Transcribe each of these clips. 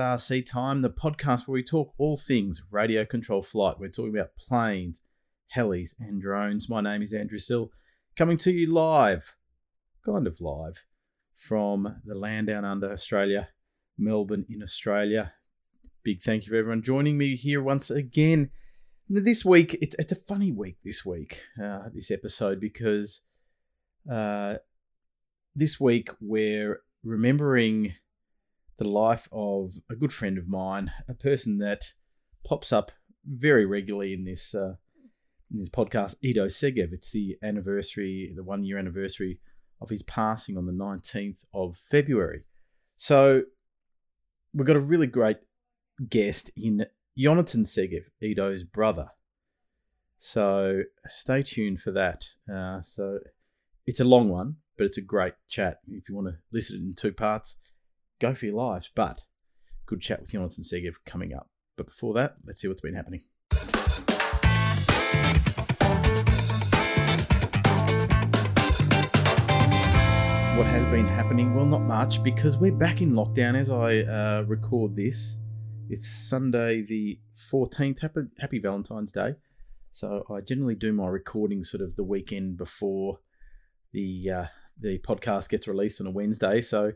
RC Time, the podcast where we talk all things radio control flight. We're talking about planes, helis, and drones. My name is Andrew Sill, coming to you live, kind of live, from the land down under Australia, Melbourne in Australia. Big thank you for everyone joining me here once again. This week, it's, it's a funny week this week, uh, this episode, because uh, this week we're remembering the life of a good friend of mine, a person that pops up very regularly in this uh, in this podcast, Ido Segev. It's the anniversary, the one year anniversary of his passing on the 19th of February. So we've got a really great guest in Jonathan Segev, Ido's brother. So stay tuned for that. Uh, so it's a long one, but it's a great chat. If you want to listen in two parts, go for your lives. But good chat with Jonathan Segev coming up. But before that, let's see what's been happening. What has been happening? Well, not much because we're back in lockdown as I uh, record this. It's Sunday the 14th. Happy, happy Valentine's Day. So I generally do my recording sort of the weekend before the uh, the podcast gets released on a Wednesday. So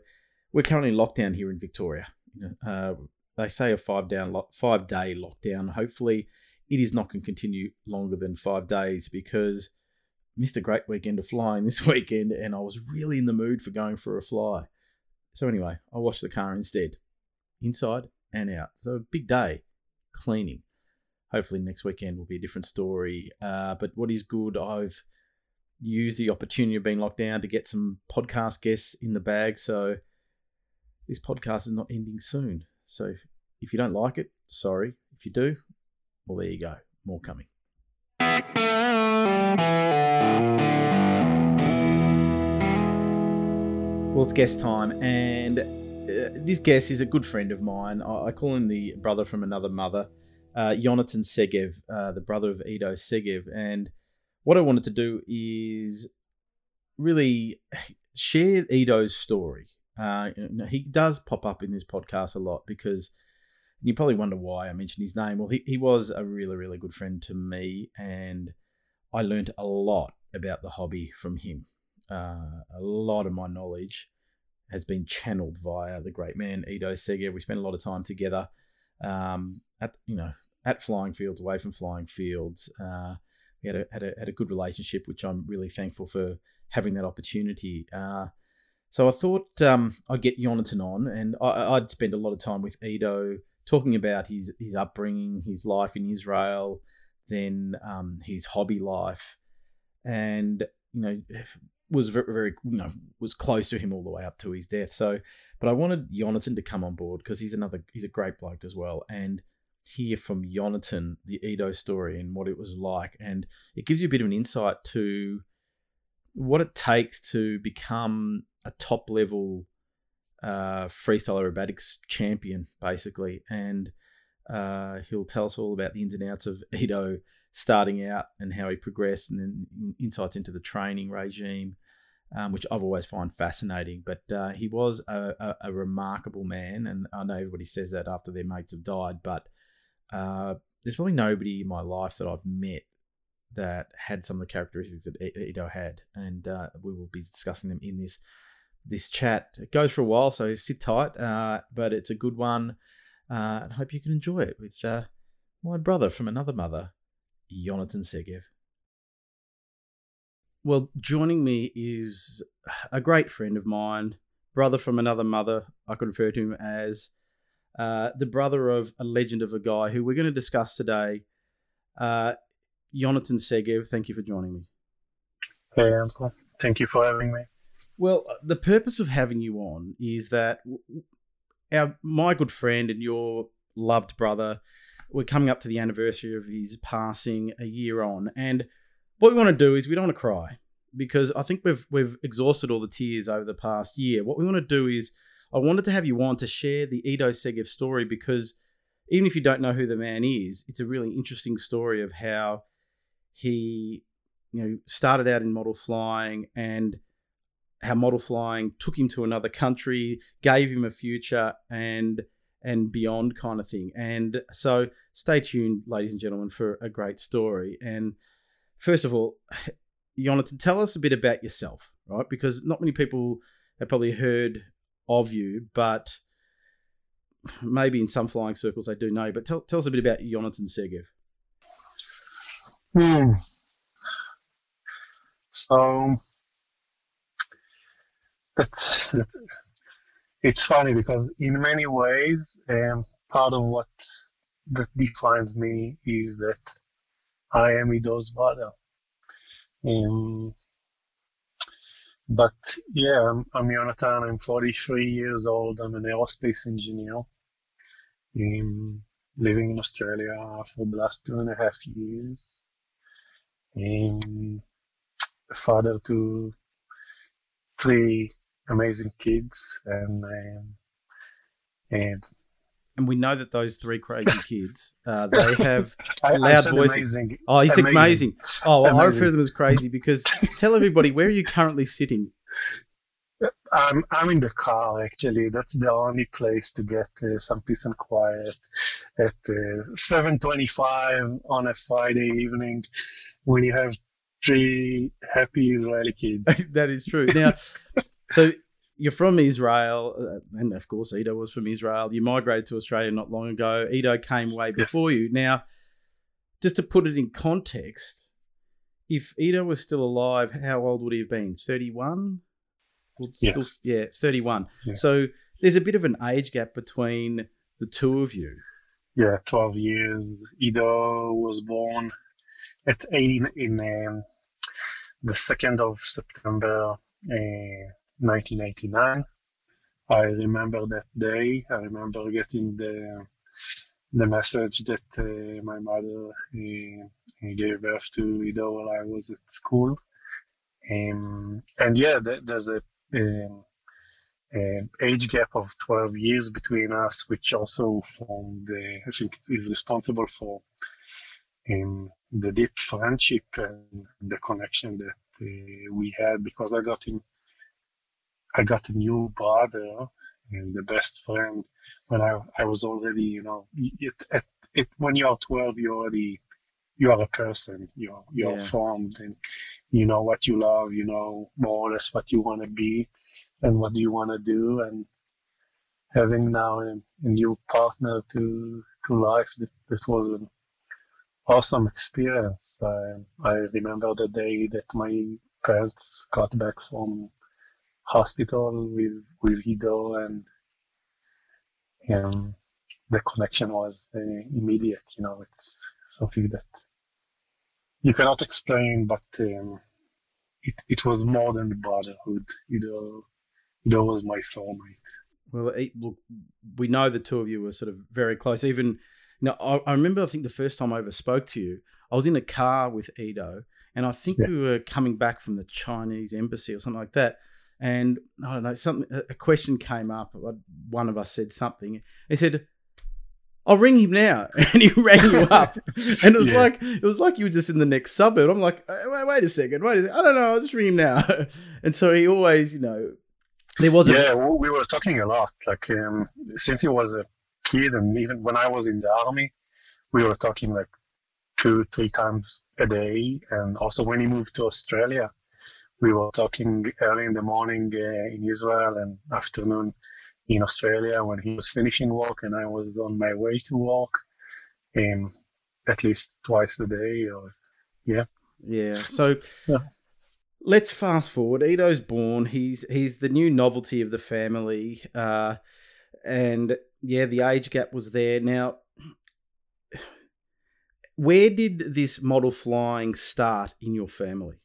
we're currently locked down here in Victoria. Uh, they say a five down, five day lockdown. Hopefully, it is not going to continue longer than five days because missed a great weekend of flying this weekend, and I was really in the mood for going for a fly. So anyway, I washed the car instead, inside and out. So big day cleaning. Hopefully next weekend will be a different story. Uh, but what is good, I've used the opportunity of being locked down to get some podcast guests in the bag. So this podcast is not ending soon. So if you don't like it, sorry. If you do, well, there you go. More coming. Well, it's guest time, and uh, this guest is a good friend of mine. I, I call him the brother from another mother, uh, Jonathan Segev, uh, the brother of Ido Segev. And what I wanted to do is really share Ido's story. Uh, he does pop up in this podcast a lot because you probably wonder why I mentioned his name. Well, he, he was a really, really good friend to me, and I learned a lot about the hobby from him. Uh, a lot of my knowledge has been channeled via the great man Ido Segev. We spent a lot of time together um, at you know at flying fields, away from flying fields. Uh, we had a, had a had a good relationship, which I'm really thankful for having that opportunity. Uh, so I thought um, I'd get Jonathan on, and I, would spend a lot of time with Ido talking about his his upbringing, his life in Israel, then um, his hobby life, and you know was very, very you know was close to him all the way up to his death. So, but I wanted Jonathan to come on board because he's another he's a great bloke as well, and hear from Jonathan the Ido story and what it was like, and it gives you a bit of an insight to what it takes to become a top level uh, freestyle aerobatics champion, basically. And uh, he'll tell us all about the ins and outs of Ido starting out and how he progressed, and then insights into the training regime, um, which I've always found fascinating. But uh, he was a, a, a, remarkable man, and I know everybody says that after their mates have died, but uh, there's really nobody in my life that I've met that had some of the characteristics that Ido had, and uh, we will be discussing them in this this chat. It goes for a while, so sit tight, uh, but it's a good one. Uh, and I hope you can enjoy it with uh, my brother from another mother, Jonathan Segev. Well, joining me is a great friend of mine, brother from another mother. I could refer to him as uh, the brother of a legend of a guy who we're going to discuss today. Uh, Jonathan Segev, thank you for joining me. Hey, Uncle. Thank you for having me. Well, the purpose of having you on is that our my good friend and your loved brother, we're coming up to the anniversary of his passing a year on, and what we want to do is we don't want to cry because I think we've we've exhausted all the tears over the past year. What we want to do is I wanted to have you on to share the Ido Segev story because even if you don't know who the man is, it's a really interesting story of how he you know started out in model flying and how model flying took him to another country, gave him a future, and and beyond kind of thing. And so stay tuned, ladies and gentlemen, for a great story. And first of all, Jonathan, tell us a bit about yourself, right? Because not many people have probably heard of you, but maybe in some flying circles they do know. But tell, tell us a bit about Jonathan Segev. Hmm. So that's it's funny because in many ways, um, part of what that defines me is that I am Ido's brother. Um, but yeah, I'm, I'm Jonathan. I'm 43 years old. I'm an aerospace engineer. Um, living in Australia for the last two and a half years. Um, father to three amazing kids, and um, and and we know that those three crazy kids, uh, they have I, loud I voices. Amazing. Oh, he's amazing. Amazing. Oh, well, I Amazing. refer to them as crazy because tell everybody where are you currently sitting? I'm I'm in the car actually. That's the only place to get uh, some peace and quiet at uh, 7:25 on a Friday evening when you have three happy Israeli kids. that is true. Now, so you're from Israel, uh, and of course, Ido was from Israel. You migrated to Australia not long ago. Ido came way before you. Now, just to put it in context, if Ido was still alive, how old would he have been? 31? Well, still- Yes. yeah, 31. Yeah. So there's a bit of an age gap between the two of you. Yeah, 12 years. Ido was born at 18 in um, the 2nd of September uh, 1989. I remember that day. I remember getting the the message that uh, my mother uh, gave birth to Ido while I was at school. Um, and yeah, there's a um, um, age gap of 12 years between us, which also formed, I think, is responsible for um, the deep friendship and the connection that uh, we had. Because I got him, I got a new brother and the best friend when I I was already, you know, it, it, it when you are 12, you already you are a person. You're you're Yeah. formed and you know what you love. You know more or less what you want to be and what you want to do and having now a, a new partner to to life that, that was an awesome experience I, I remember the day that my parents got back from hospital with with Ido and um, the connection was uh, immediate you know it's something that you cannot explain but um, it, it was more than the brotherhood Ido that was my soulmate. Well, look, we know the two of you were sort of very close. Even, you know, I, I remember, I think the first time I ever spoke to you, I was in a car with Ido, and I think Yeah. we were coming back from the Chinese embassy or something like that. And I don't know, something a a question came up. uh, One of us said something. He said, "I'll ring him now," and he rang you up, and it was Yeah. like it was like you were just in the next suburb. I'm like, "Uh, wait, wait a second, wait a second. I don't know. I'll just ring him now. and so he always, you know, there was a Yeah, well, we were talking a lot. Like um, since he was a kid, and even when I was in the army, we were talking like two, three times a day. And also when he moved to Australia, we were talking early in the morning uh, in Israel and afternoon in Australia when he was finishing work and I was on my way to work. Um, at least twice a day, or Yeah. Yeah so Yeah. let's fast forward. Ido's born. He's he's the new novelty of the family. Uh, and yeah, the age gap was there. Now, where did this model flying start in your family?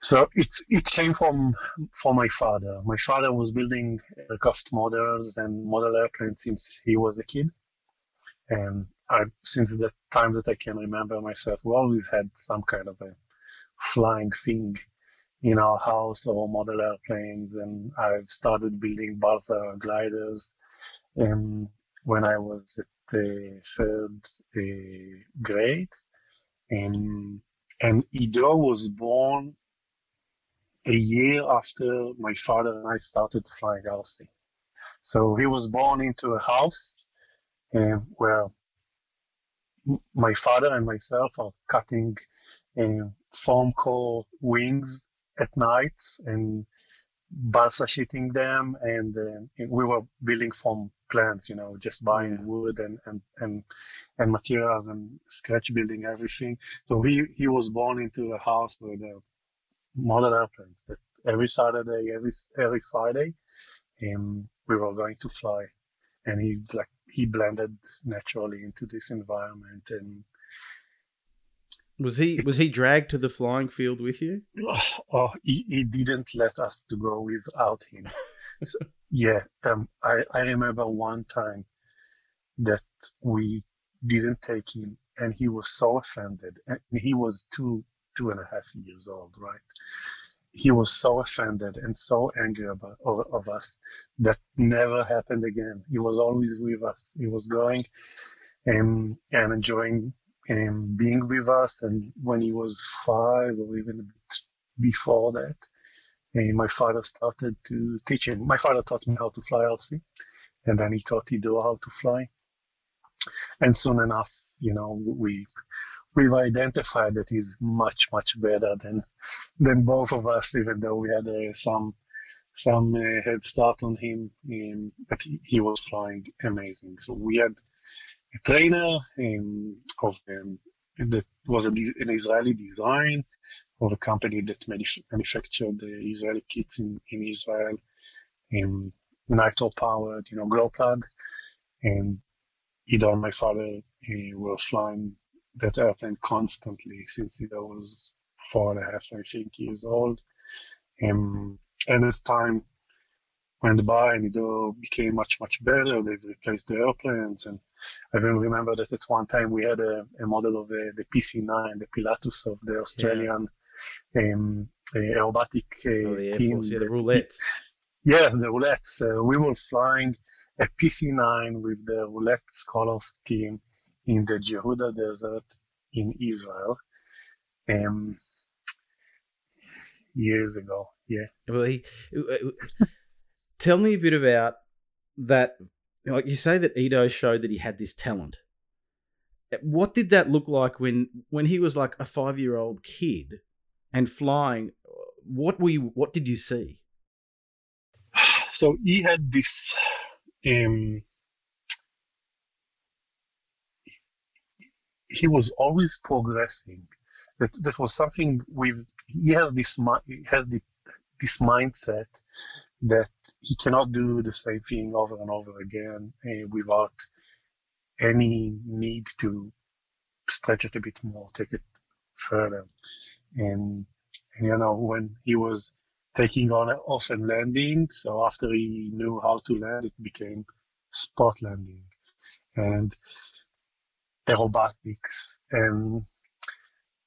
So it it came from from my father. My father was building aircraft models and model airplanes since he was a kid, and I since the time that I can remember myself, we always had some kind of a flying thing in our house or model airplanes, and I've started building balsa gliders, um, when I was at the third uh, grade, and and Ido was born a year after my father and I started flying RC. So he was born into a house uh, where my father and myself are cutting uh, foam core wings at night and balsa sheeting them and uh, we were building foam plants you know just buying wood and, and and and materials and scratch building everything so he he was born into a house where a model airplanes that every saturday every every friday um, we were going to fly and he like he blended naturally into this environment and was he was he dragged to the flying field with you? Oh, oh he, he didn't let us to go without him. so, yeah, um, I I remember one time that we didn't take him, and he was so offended, and he was two two and a half years old, right? He was so offended and so angry about, of, of us that never happened again. He was always with us. He was going and, um, and enjoying um, being with us. And when he was five or even a bit before that, uh, my father started to teach him. My father taught me how to fly RC, and then he taught Ido how to fly. And soon enough, you know, we we've identified that he's much much better than than both of us, even though we had uh, some some uh, head start on him. Um, but he, he was flying amazing. So we had a trainer um, of um, that was a, an Israeli design of a company that manufactured the Israeli kits in, in Israel, um, nitro powered, you know, glow plug. And Ido and my father uh, were flying that airplane constantly since Ido was four and a half, I think, years old. Um, and as time went by and Ido became much, much better, they've replaced the airplanes and I even remember that at one time we had a, a model of uh, the PC9, the Pilatus of the Australian yeah. um, uh, aerobatic uh, oh, the team. Force, yeah, the roulettes. Yes, the roulettes. Uh, we were flying a PC9 with the roulettes color scheme in the Jehuda Desert in Israel. Um, years ago, yeah. Well, he, tell me a bit about that like you say that Ido showed that he had this talent. What did that look like when when he was like a five year old kid and flying? What were you? What did you see? So he had this. Um, he was always progressing. That that was something with. He has this. He has the, this mindset that he cannot do the same thing over and over again uh, without any need to stretch it a bit more, take it further. And, and you know, when he was taking on off and landing, so after he knew how to land, it became spot landing and aerobatics and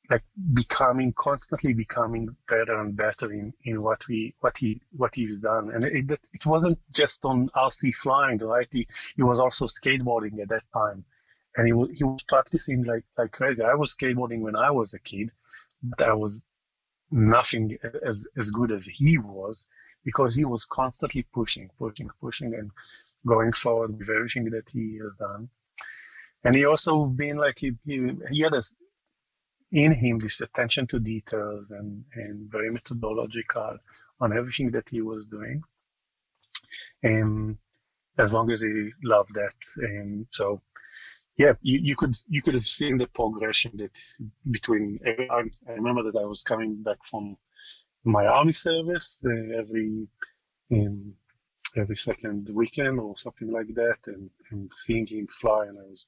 like becoming constantly becoming better and better in, in what we what he what he's done. And it, it wasn't just on RC flying right? He, he was also skateboarding at that time. And he, he was practicing like like crazy. I was skateboarding when I was a kid but I was nothing as as good as he was because he was constantly pushing pushing pushing and going forward with everything that he has done and he also been like he, he, he had a in him this attention to details and, and very methodological on everything that he was doing. And as long as he loved that. And so, yeah, you, you could you could have seen the progression that between. I, remember that I was coming back from my army service uh, every um, every second weekend or something like that, and, and seeing him fly, and I was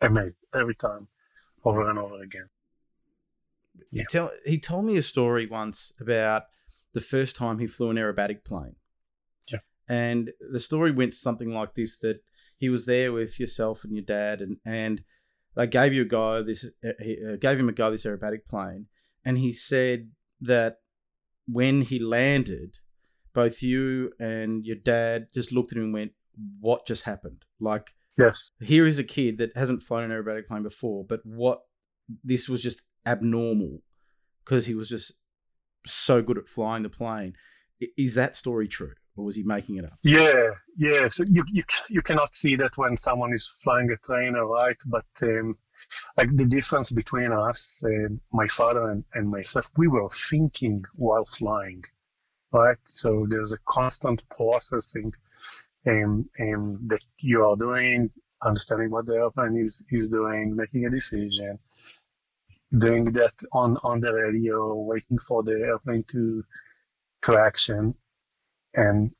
amazed every time over and over again. Yeah. He, tell, he told me a story once about the first time he flew an aerobatic plane. Yeah. And the story went something like this that he was there with yourself and your dad and, and they gave you a go this uh, uh gave him a guy this aerobatic plane and he said that when he landed both you and your dad just looked at him and went what just happened like Yes. Here is a kid that hasn't flown an aerobatic plane before, but what this was just abnormal because he was just so good at flying the plane. Is that story true? or was he making it up? Yeah, yeah. So you you you cannot see that when someone is flying a train, right? But um, like the difference between us, uh, my father and, and myself, we were thinking while flying, right? So there's a constant processing um, um, that you are doing, understanding what the airplane is, is doing, making a decision, doing that on, on the radio, waiting for the airplane to, to action. And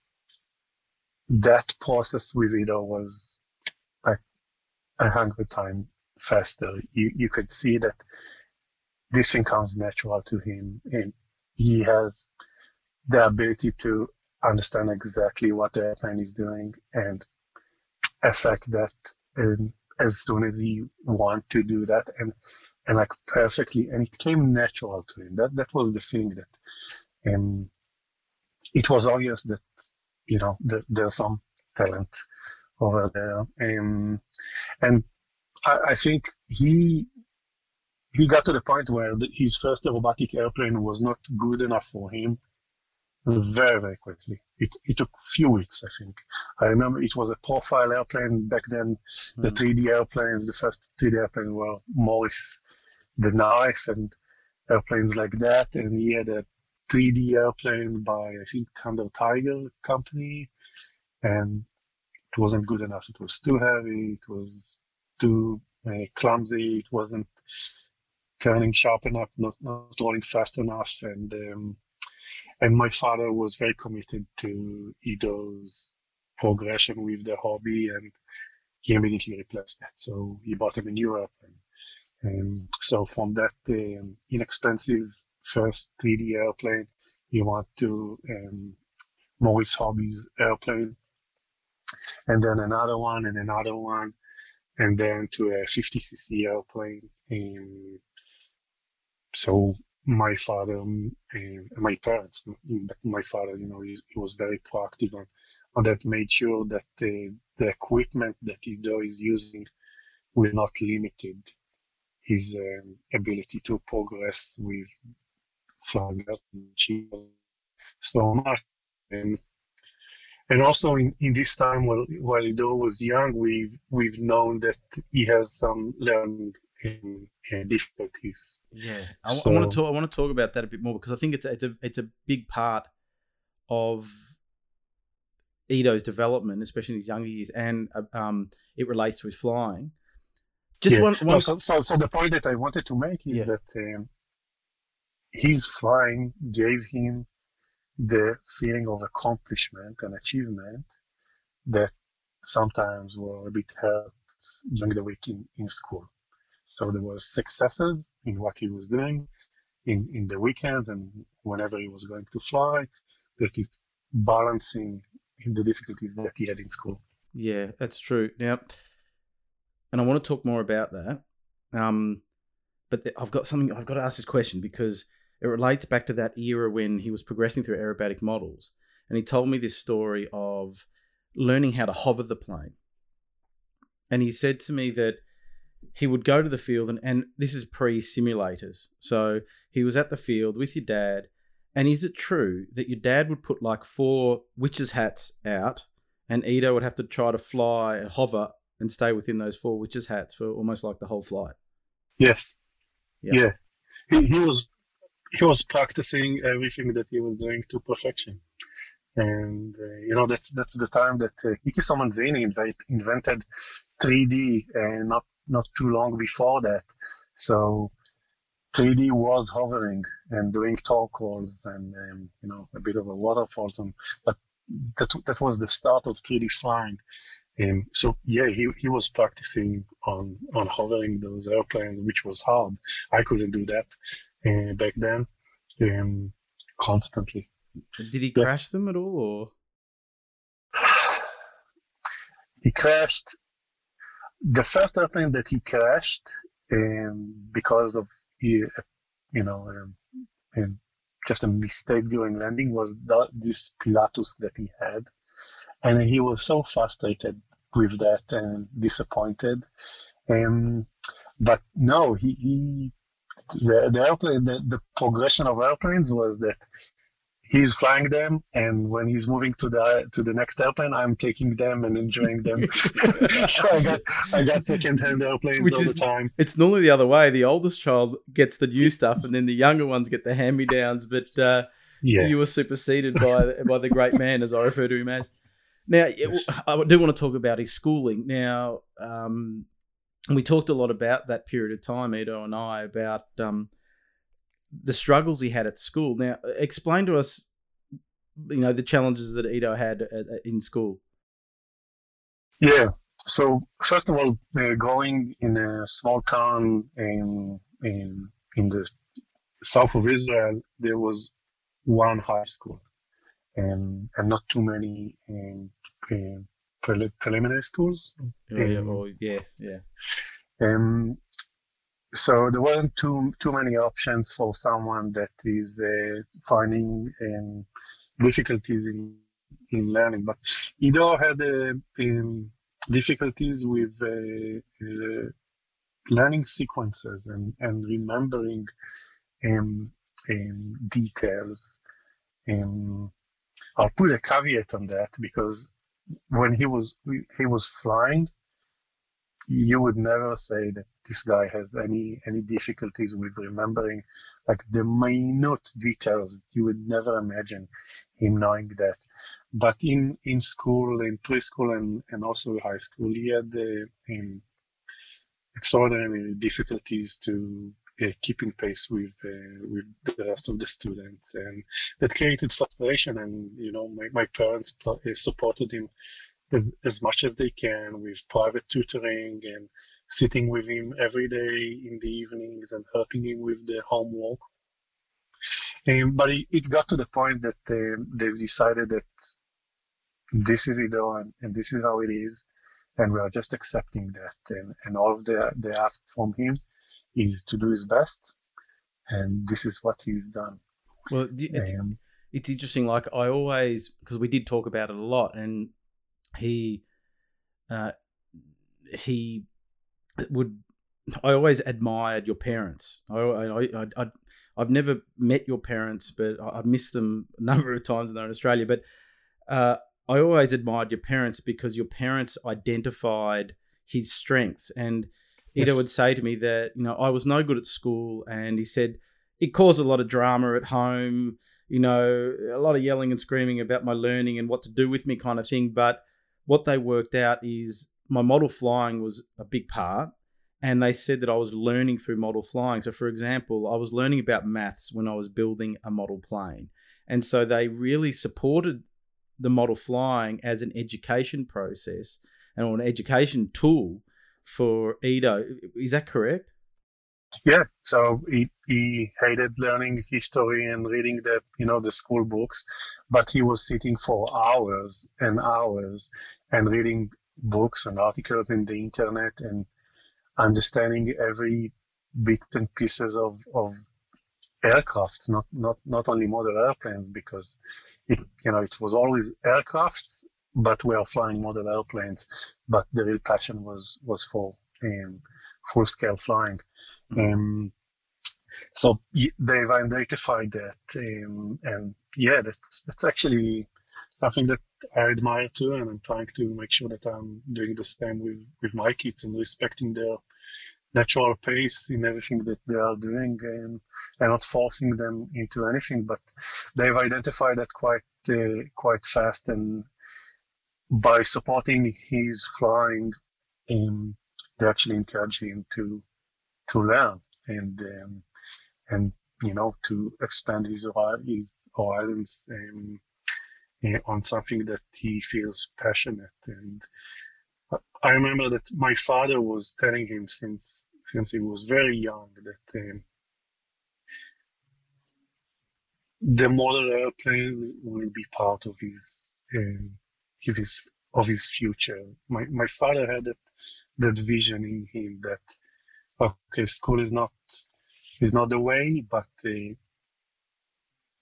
that process with Ido was like a hundred times faster. You, you could see that this thing comes natural to him and he has the ability to understand exactly what the airplane is doing and affect that um, as soon as he want to do that and and like perfectly and it came natural to him. That that was the thing that um it was obvious that you know that there's some talent over there. Um and I, I think he he got to the point where his first aerobatic airplane was not good enough for him very, very quickly. It, it took a few weeks, I think. I remember it was a profile airplane back then. Mm-hmm. The 3D airplanes, the first 3D airplanes were Morris, the knife, and airplanes like that. And he had a 3D airplane by, I think, Thunder Tiger company. And it wasn't good enough. It was too heavy. It was too uh, clumsy. It wasn't turning sharp enough, not, not rolling fast enough. And, um, and my father was very committed to Ido's progression with the hobby and he immediately replaced that. So he bought him in Europe. And, and so from that um, inexpensive first 3D airplane, he went to um, Morris Hobbies airplane, and then another one, and another one, and then to a 50cc airplane. And so my father and my parents, my father, you know, he, he was very proactive on that, made sure that the, equipment that Ido is using will not limited his um, ability to progress with flying up so much. And, and also in, in this time while, while Ido was young, we've, we've known that he has some learning in, difficulties. Yeah, I, so, I, want to talk. I want to talk about that a bit more because I think it's a, it's a it's a big part of Ido's development, especially in his younger years, and uh, um, it relates to his flying. Just yeah. one, one... No, so, so, so, the point that I wanted to make is yeah. that um, his flying gave him the feeling of accomplishment and achievement that sometimes were a bit hurt during the week in, in school. So there were successes in what he was doing in, in the weekends and whenever he was going to fly, that he's balancing the difficulties that he had in school. Yeah, that's true. Now, and I want to talk more about that. Um, but I've got something, I've got to ask this question because it relates back to that era when he was progressing through aerobatic models. And he told me this story of learning how to hover the plane. And he said to me that he would go to the field and, and this is pre simulators. So he was at the field with your dad. And is it true that your dad would put like four witches' hats out and Ido would have to try to fly and hover and stay within those four witches' hats for almost like the whole flight? Yes. Yeah. yeah. He, he was he was practicing everything that he was doing to perfection. And uh, you know that's that's the time that uh, Quique Somenzini invented 3D and not not too long before that. So 3D was hovering and doing torque rolls and, um, you know, a bit of a waterfalls. And, but that, that was the start of 3D flying. Um, so yeah, he, he was practicing on, on hovering those airplanes, which was hard. I couldn't do that uh, back then um, constantly. Did he crash them at all or? he crashed the first airplane that he crashed um, because of you know um, um, just a mistake during landing was the, this Pilatus that he had, and he was so frustrated with that and disappointed. Um, but no, he, he the, the airplane the, the progression of airplanes was that he's flying them, and when he's moving to the to the next airplane, I'm taking them and enjoying them. so I got I got second-hand airplanes Which all is, the time. It's normally the other way. The oldest child gets the new stuff, and then the younger ones get the hand-me-downs. But uh, yeah. you were superseded by by the great man, as I refer to him as. Now, I do want to talk about his schooling. Now, um, we talked a lot about that period of time, Ido and I, about um, the struggles he had at school. Now, explain to us, you know, the challenges that Ido had at, at, in school. Yeah. So first of all, uh, growing in a small town in in in the south of Israel, there was one high school, and and not too many um, um, preliminary schools. Oh, yeah, oh, yeah, yeah. Um, so there weren't too too many options for someone that is uh, finding um, difficulties in in learning. But Ido had uh, um, difficulties with uh, uh, learning sequences and and remembering um, um details. Um, I'll put a caveat on that because when he was he was flying, you would never say that this guy has any any difficulties with remembering like the minute details. You would never imagine him knowing that. But in in school, in preschool, and and also in high school, he had uh, um, extraordinary difficulties to uh, keeping pace with uh, with the rest of the students, and that created frustration. And you know, my, my parents t- uh, supported him as as much as they can with private tutoring and sitting with him every day in the evenings and helping him with the homework. Um, but it, it, got to the point that uh, they've decided that this is Ido and, and this is how it is, and we are just accepting that. And, and all of the they ask from him is to do his best, and this is what he's done. Well, it's, um, it's interesting. Like I always, because we did talk about it a lot, and he, uh, he would I always admired your parents. I, I, I, I I've never met your parents, but I've missed them a number of times when they're in Australia. But uh, I always admired your parents because your parents identified his strengths. And yes. Would say to me that you know I was no good at school, and he said it caused a lot of drama at home. You know, a lot of yelling and screaming about my learning and what to do with me, kind of thing. But what they worked out is my model flying was a big part and they said that I was learning through model flying. So, for example, I was learning about maths when I was building a model plane. And so they really supported the model flying as an education process and an education tool for Ido. Is that correct? Yeah. So he, he hated learning history and reading the you know the school books, but he was sitting for hours and hours and reading books and articles in the internet and understanding every bit and pieces of, of aircrafts, not, not, not only model airplanes, because it, you know, it was always aircrafts, but we are flying model airplanes. But the real passion was, was for um, full scale flying. Mm-hmm. Um, so they've identified that, um, and yeah, that's that's actually something that I admire too, and I'm trying to make sure that I'm doing the same with, with my kids and respecting their natural pace in everything that they are doing and, and not forcing them into anything. But they've identified that quite uh, quite fast, and by supporting his flying, um, they actually encourage him to to learn and um, and you know to expand his his horizons. On something that he feels passionate. And I remember that my father was telling him since since he was very young that um, the model airplanes will be part of his um, of his of his future. My my father had that that vision in him that okay, school is not is not the way, but uh,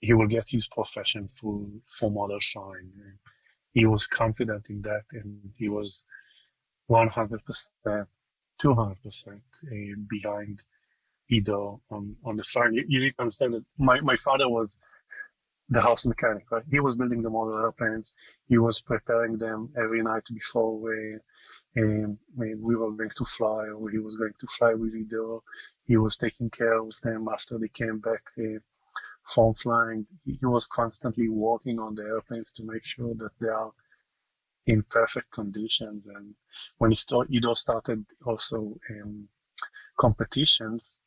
he will get his profession for model flying. He was confident in that, and he was 100 percent, 200 percent eh, behind Ido on on the flying. You, you need to understand that my my father was the house mechanic. Right? He was building the model airplanes. He was preparing them every night before we, um, we were going to fly, or he was going to fly with Ido. He was taking care of them after they came back uh, from flying. He was constantly working on the airplanes to make sure that they are in perfect conditions. And when Ido started also um, competitions,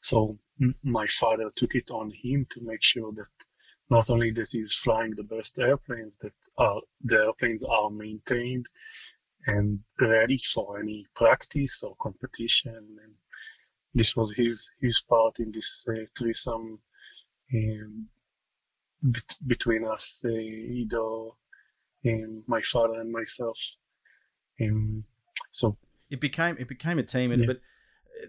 so my father took it on him to make sure that not only that he's flying the best airplanes, that are, the airplanes are maintained and ready for any practice or competition. And this was his his part in this uh, threesome um, bet- between us, uh, Ido, and my father and myself. Um, so it became it became a team, and Yeah. but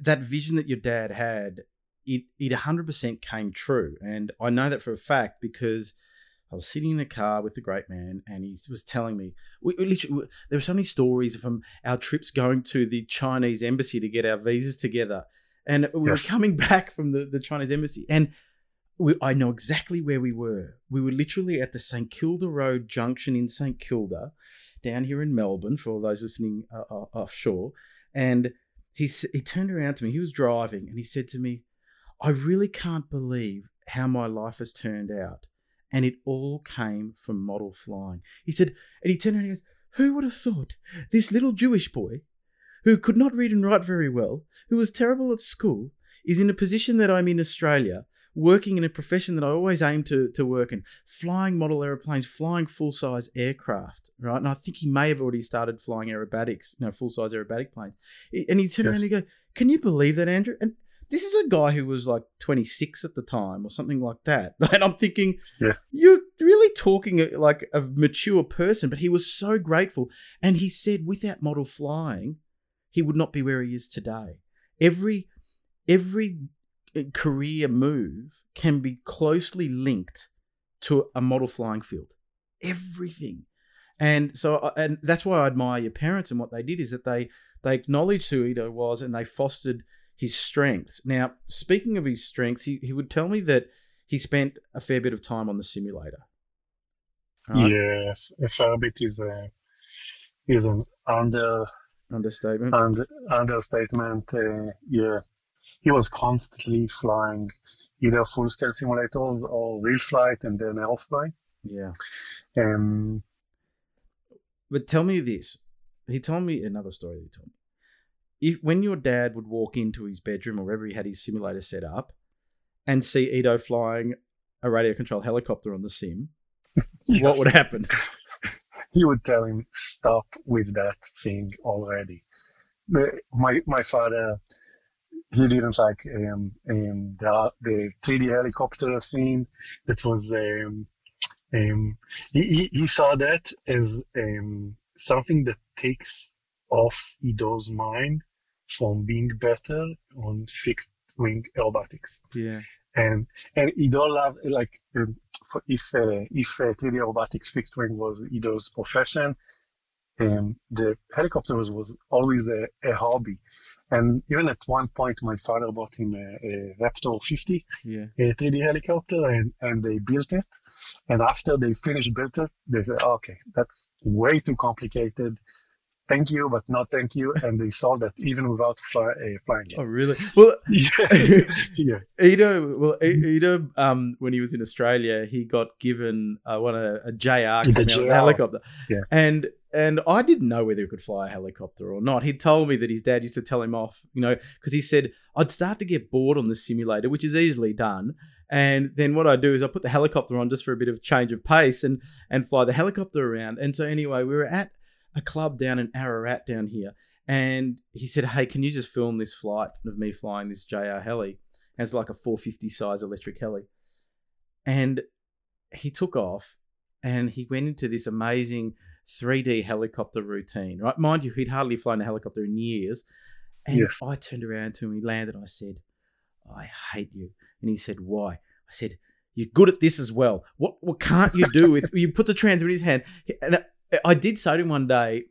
that vision that your dad had, it it hundred percent came true, and I know that for a fact because I was sitting in the car with the great man, and he was telling me we, we literally we- there were so many stories from our trips going to the Chinese embassy to get our visas together, and we Yes. were coming back from the, the Chinese embassy, and we, I know exactly where we were. We were literally at the St Kilda Road junction in St Kilda, down here in Melbourne, for all those listening uh, uh, offshore. And he he turned around to me. He was driving, and he said to me, "I really can't believe how my life has turned out." And it all came from model flying. He said, and he turned around and he goes, "Who would have thought this little Jewish boy, who could not read and write very well, who was terrible at school, is in a position that I'm in Australia." Working in a profession that I always aim to, to work in, flying model aeroplanes, flying full size aircraft, right? And I think he may have already started flying aerobatics, you know, full size aerobatic planes. And he turned around and he go, Can you believe that, Andrew? And this is a guy who was like 26 at the time or something like that. And I'm thinking, Yeah. you're really talking uh, like a mature person, but he was so grateful. And he said, without model flying, he would not be where he is today. Every every career move can be closely linked to a model flying field. Everything. And so, and that's why I admire your parents and what they did is that they they acknowledged who Ido was and they fostered his strengths. Now, speaking of his strengths, he, he would tell me that he spent a fair bit of time on the simulator. Right? yes, a fair bit is a is an under Understatement. understatement. Uh, yeah, he was constantly flying either full scale simulators or real flight and then air flight. yeah. Um, But tell me this. He told me another story that he told me. If when your dad would walk into his bedroom or wherever he had his simulator set up and see Ido flying a radio controlled helicopter on the sim, what would happen? he would tell him stop with that thing already. The, my my father, he didn't like um, um, the the 3D helicopter scene. That was um, um, he, he saw that as um, something that takes off Ido's mind from being better on fixed wing aerobatics. Yeah. and and Ido loved like um, if uh, if uh, 3D aerobatics fixed wing was Ido's profession, um, the helicopters was always a, a hobby. And even at one point, my father bought him a, a Raptor 50, Yeah. a 3D helicopter, and, and they built it. And after they finished built it, they said, okay, that's way too complicated. Thank you, but not thank you. And they sold that even without fly, uh, flying Oh, it. really? Well, yeah. yeah. Ido, well, I- Ido, um, when he was in Australia, he got given uh, one a, a JR JR. helicopter, Yeah. and and I didn't know whether he could fly a helicopter or not. He'd told me that his dad used to tell him off, you know, because he said I'd start to get bored on the simulator, which is easily done. And then what I do is I put the helicopter on just for a bit of change of pace and and fly the helicopter around. And so anyway, we were at a club down in Ararat down here, and he said, "Hey, can you just film this flight of me flying this JR heli?" And it's like a 450 size electric heli. And he took off and he went into this amazing 3D helicopter routine, right? Mind you, he'd hardly flown a helicopter in years. And Yes. I turned around to him, he landed, I said, I hate you. And he said, Why? I said, You're good at this as well. What what can't you do with you put the transmitter in his hand? And I, I did say to him one day,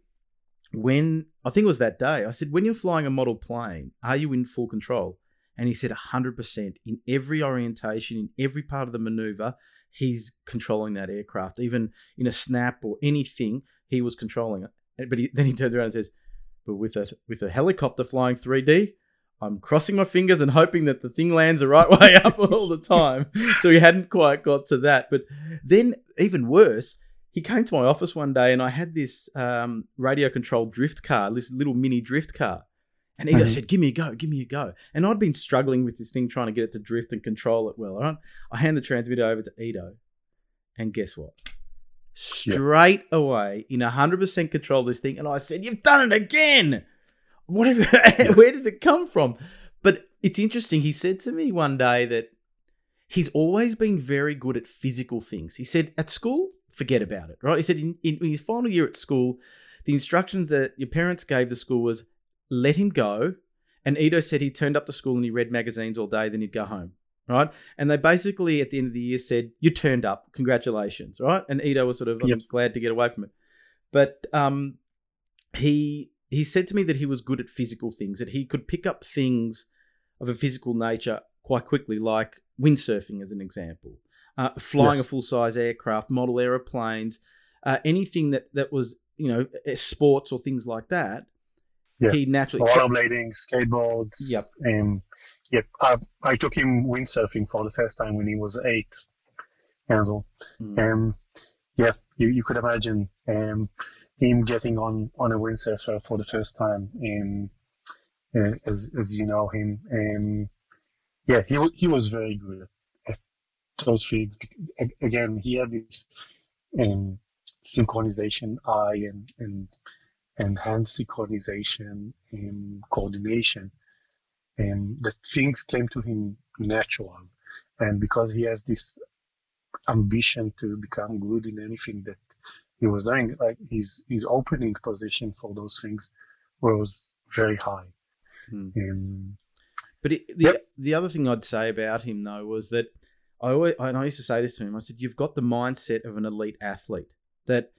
when I think it was that day, I said, When you're flying a model plane, are you in full control? And he said 100% in every orientation, in every part of the maneuver, he's controlling that aircraft. Even in a snap or anything, he was controlling it. But he, then he turned around and says, but with a with a helicopter flying 3D, I'm crossing my fingers and hoping that the thing lands the right way up all the time. so he hadn't quite got to that. But then, even worse, he came to my office one day and I had this um, radio controlled drift car, this little mini drift car. And Ido mm-hmm. said, Give me a go, give me a go. And I'd been struggling with this thing, trying to get it to drift and control it well. All right. I hand the transmitter over to Ido. And guess what? Straight yep. away, in 100% control of this thing. And I said, You've done it again. Whatever. Where did it come from? But it's interesting. He said to me one day that he's always been very good at physical things. He said, At school, forget about it, right? He said in, in, his final year at school, the instructions that your parents gave the school was let him go. And Ido said he turned up to school and he read magazines all day, then he'd go home, right? And they basically at the end of the year said, You turned up, congratulations, right? And Ido was sort of yep. glad to get away from it. But um, he he said to me that he was good at physical things, that he could pick up things of a physical nature quite quickly, like windsurfing as an example uh, flying yes. a full size aircraft, model aeroplanes, uh, anything that that was you know sports or things like that. Yeah. He naturally rollerblading, skateboards. Yep. Um, yep. I, I took him windsurfing for the first time when he was eight. Handle. Mm. Um, yeah, you, you could imagine um, him getting on on a windsurfer for the first time. In uh, as as you know him. Um, yeah, he he was very good at those fields. Again, he had this um, synchronization eye and, and, and hand synchronization and coordination. And that things came to him natural. And because he has this ambition to become good in anything that he was doing, like his, his opening position for those things was very high. Hmm. Um, but it, the yep. the other thing I'd say about him though was that I always, and I used to say this to him. I said, "You've got the mindset of an elite athlete." That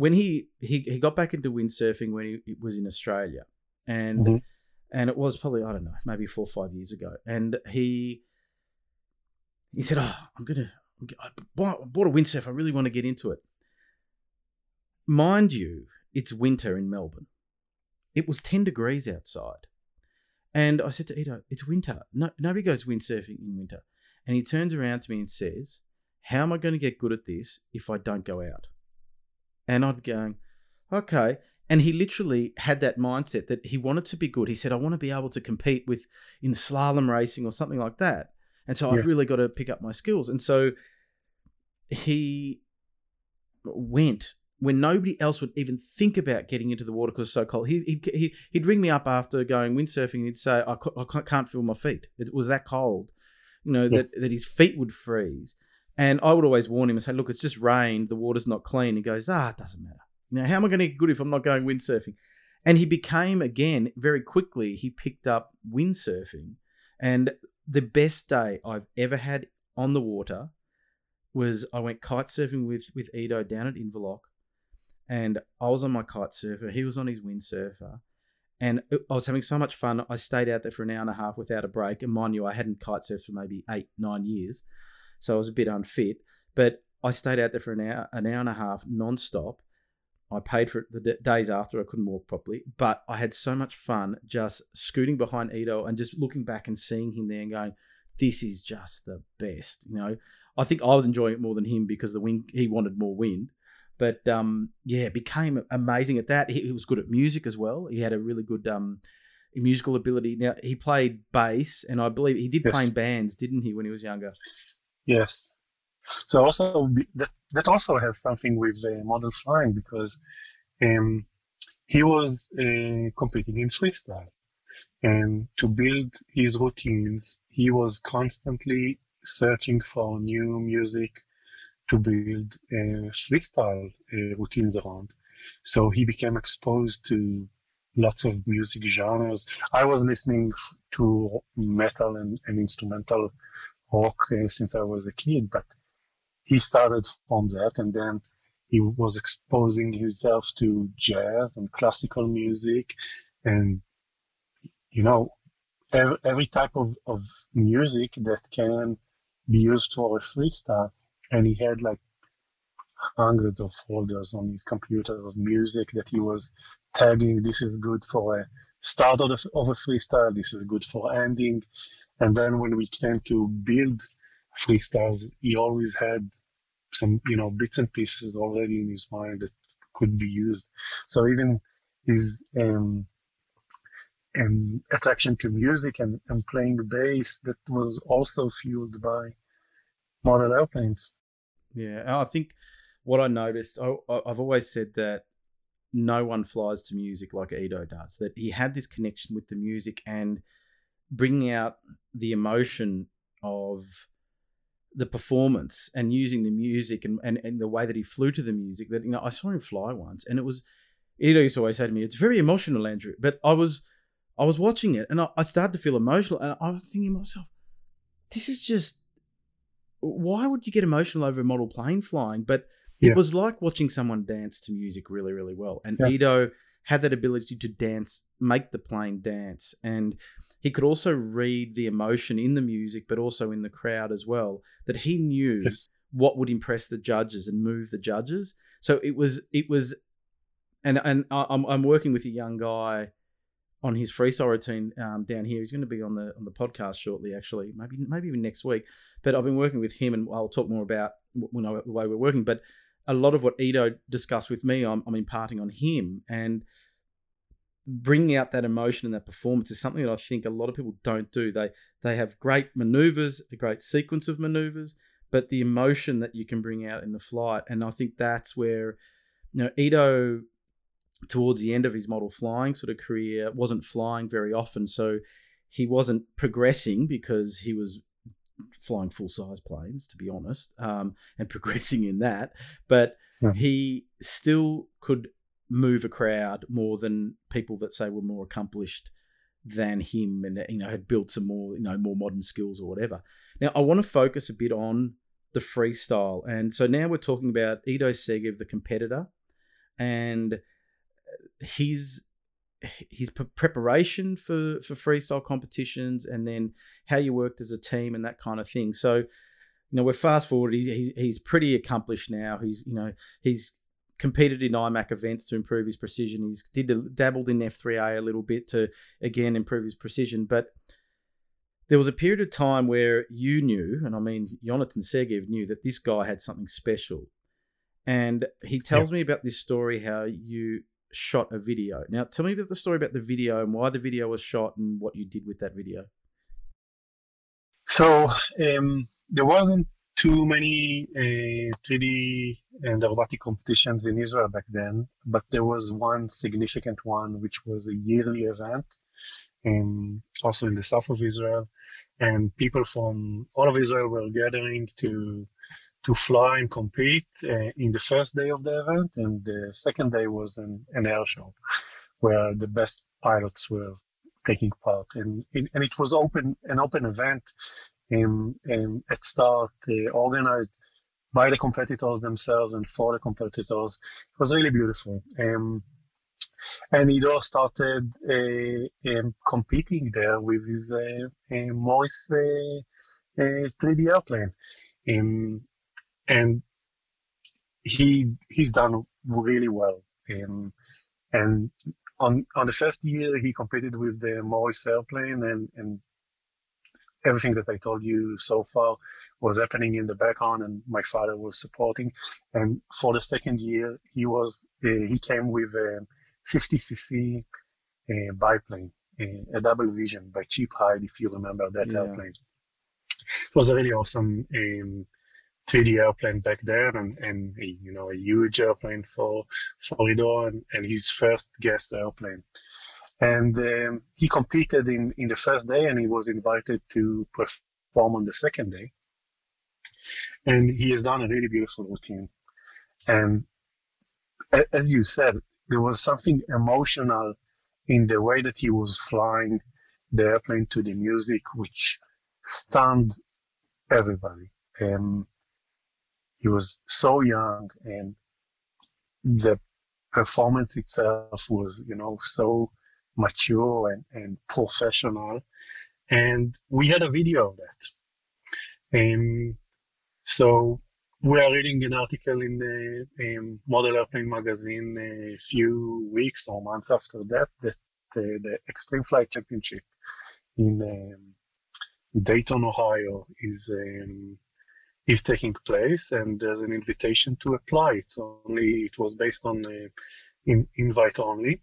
when he he, he got back into windsurfing when he, was in Australia, and mm-hmm. and it was probably I don't know maybe four or five years ago, and he he said, "Oh, I'm gonna I bought, bought a windsurf. I really want to get into it." Mind you, it's winter in Melbourne. It was ten degrees outside, and I said to Ido, "It's winter. No, nobody goes windsurfing in winter." And he turns around to me and says, How am I going to get good at this if I don't go out? And I'd going, Okay. And he literally had that mindset that he wanted to be good. He said, I want to be able to compete with in slalom racing or something like that. And so yeah. I've really got to pick up my skills. And so he went when nobody else would even think about getting into the water because it's so cold. He, he'd, he, he'd ring me up after going windsurfing and he'd say, I, I can't feel my feet. It was that cold you know, yeah. that, that his feet would freeze. And I would always warn him and say, look, it's just rain, the water's not clean. He goes, ah, it doesn't matter. Know, how am I going to get good if I'm not going windsurfing? And he became, again, very quickly, he picked up windsurfing. And the best day I've ever had on the water was I went kite surfing with, with Ido down at Inverloch. And I was on my kite surfer, he was on his windsurfer and I was having so much fun. I stayed out there for an hour and a half without a break. And mind you, I hadn't kite surfed for maybe eight, nine years. So I was a bit unfit. But I stayed out there for an hour, an hour and a half non-stop. I paid for it the d- days after. I couldn't walk properly. But I had so much fun just scooting behind Ido and just looking back and seeing him there and going, this is just the best. You know, I think I was enjoying it more than him because the wind, he wanted more wind. But um, yeah, became amazing at that. He, he, was good at music as well. He had a really good um, musical ability. Now he played bass, and I believe he did yes. play in bands, didn't he, when he was younger? Yes. So also that that also has something with uh, model flying because um, he was uh, competing in freestyle, and to build his routines, he was constantly searching for new music to build uh, freestyle uh, routines around. So he became exposed to lots of music genres. I was listening to metal and, and instrumental uh, since I was a kid, but he started from that and then he was exposing himself to jazz and classical music and you know every, every type of, of music that can be used for a freestyle. And he had like hundreds of folders on his computer of music that he was tagging. This is good for a start of, of a freestyle. This is good for ending. And then when we came to build freestyles, he always had some, you know, bits and pieces already in his mind that could be used. So even his um, um, attraction to music and, and playing bass that was also fueled by model airplanes. Yeah, I think what I noticed, I, I've always said that no one flies to music like Ido does. That he had this connection with the music and bringing out the emotion of the performance and using the music and, and, and the way that he flew to the music that you know I saw him fly once and it was Ido used to always say to me it's very emotional Andrew but I was I was watching it and I, I started to feel emotional and I was thinking to myself this is just why would you get emotional over a model plane flying but yeah. it was like watching someone dance to music really really well and yeah. Ido had that ability to dance make the plane dance and he could also read the emotion in the music, but also in the crowd as well. That he knew yes. what would impress the judges and move the judges. So it was it was, and and I'm I'm working with a young guy on his freestyle routine um, down here. He's going to be on the on the podcast shortly, actually, maybe maybe even next week. But I've been working with him, and I'll talk more about you know the way we're working. But a lot of what Ido discussed with me, I'm, I'm imparting on him, and bringing out that emotion and that performance is something that I think a lot of people don't do. They they have great maneuvers, a great sequence of maneuvers, but the emotion that you can bring out in the flight, and I think that's where you know Ido towards the end of his model flying sort of career wasn't flying very often, so he wasn't progressing because he was flying full size planes, to be honest, um, and progressing in that, but yeah. he still could move a crowd more than people that say were more accomplished than him and you know had built some more you know more modern skills or whatever. Now I want to focus a bit on the freestyle, and so now we're talking about Ido Segev, the competitor, and his his preparation for for freestyle competitions, and then how you worked as a team and that kind of thing. So you know we're fast forward. He's, he's, he's pretty accomplished now. He's you know he's competed in IMAC events to improve his precision. He's did dabbled in F3A a little bit to again improve his precision, but there was a period of time where you knew, and I mean Jonathan Segev knew that this guy had something special, and he tells yeah. me about this story how you shot a video. Now, tell me about the story about the video and why the video was shot and what you did with that video. So um, there wasn't too many uh, 3D and robotic competitions in Israel back then, but there was one significant one, which was a yearly event, in, also in the south of Israel, and people from all of Israel were gathering to to fly and compete uh, in the first day of the event, and the second day was an, an air show, where the best pilots were taking part, and and it was open an open event um, um, at start uh, organized by the competitors themselves and for the competitors. It was really beautiful. Um, and Ido started uh, um, competing there with his uh, uh, Morris 3D uh, airplane. Um, and he he's done really well. Um, and on on the first year, he competed with the Morris airplane, and and everything that I told you so far was happening in the background, and my father was supporting. And for the second year, he was uh, he came with a 50cc uh, biplane, uh, a double vision by Chip Hyde, if you remember that yeah. airplane. It was a really awesome um, 3D airplane back then, and and a, you know a huge airplane for for Ido and, and his first guest airplane. And um, he competed in, in the first day and he was invited to perform on the second day. And he has done a really beautiful routine. And as you said, there was something emotional in the way that he was flying the airplane to the music, which stunned everybody. And he was so young and the performance itself was, you know, so mature and, and professional and we had a video of that. Um, so we are reading an article in the um, Model Airplane magazine a few weeks or months after that that uh, the Extreme Flight Championship in um, Dayton, Ohio, is um, is taking place, and there's an invitation to apply. It's only it was based on uh, in, invite only,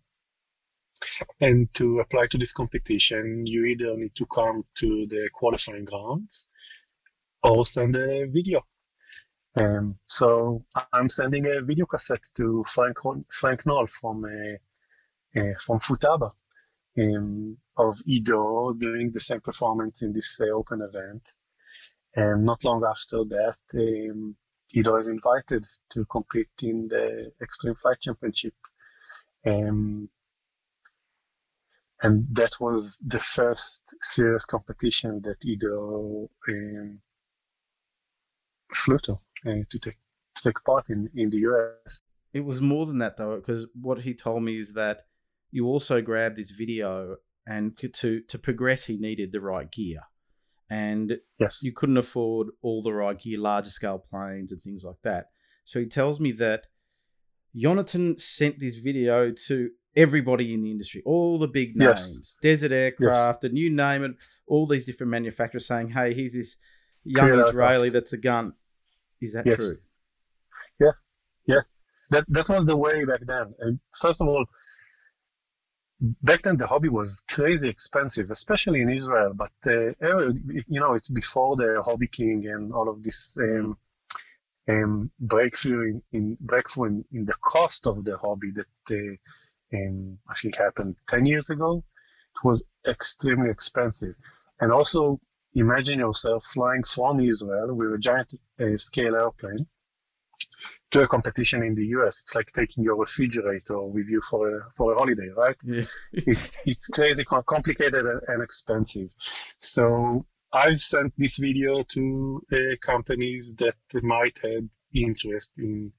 and to apply to this competition, you either need to come to the qualifying grounds or send a video. Um, so I'm sending a video cassette to Frank Frank Knoll from uh, uh, from Futaba um, of Ido doing the same performance in this uh, open event. And not long after that, um, Ido is invited to compete in the Extreme Flight Championship. Um, and that was the first serious competition that Ido um, flew to uh, to take to take part in in the US. It was more than that though, because what he told me is that you also grabbed this video and to to progress he needed the right gear and yes. you couldn't afford all the right gear larger scale planes and things like that so he tells me that Jonathan sent this video to everybody in the industry, all the big names, yes. Desert Aircraft, yes. and you name it, all these different manufacturers saying, "Hey, here's this young Clear Israeli that's a gun." Is that yes. true? Yeah, yeah. That that was the way back then. And first of all, back then the hobby was crazy expensive, especially in Israel. But uh, you know, it's before the Hobby King and all of this um, um, breakthrough in, in breakthrough in, in, the cost of the hobby that uh, um, I think happened 10 years ago. It was extremely expensive. And also imagine yourself flying from Israel with a giant uh, scale airplane to a competition in the US. It's like taking your refrigerator with you for a, for a holiday, right? Yeah. it, it's crazy, complicated, and expensive. So I've sent this video to uh, companies that might have interest in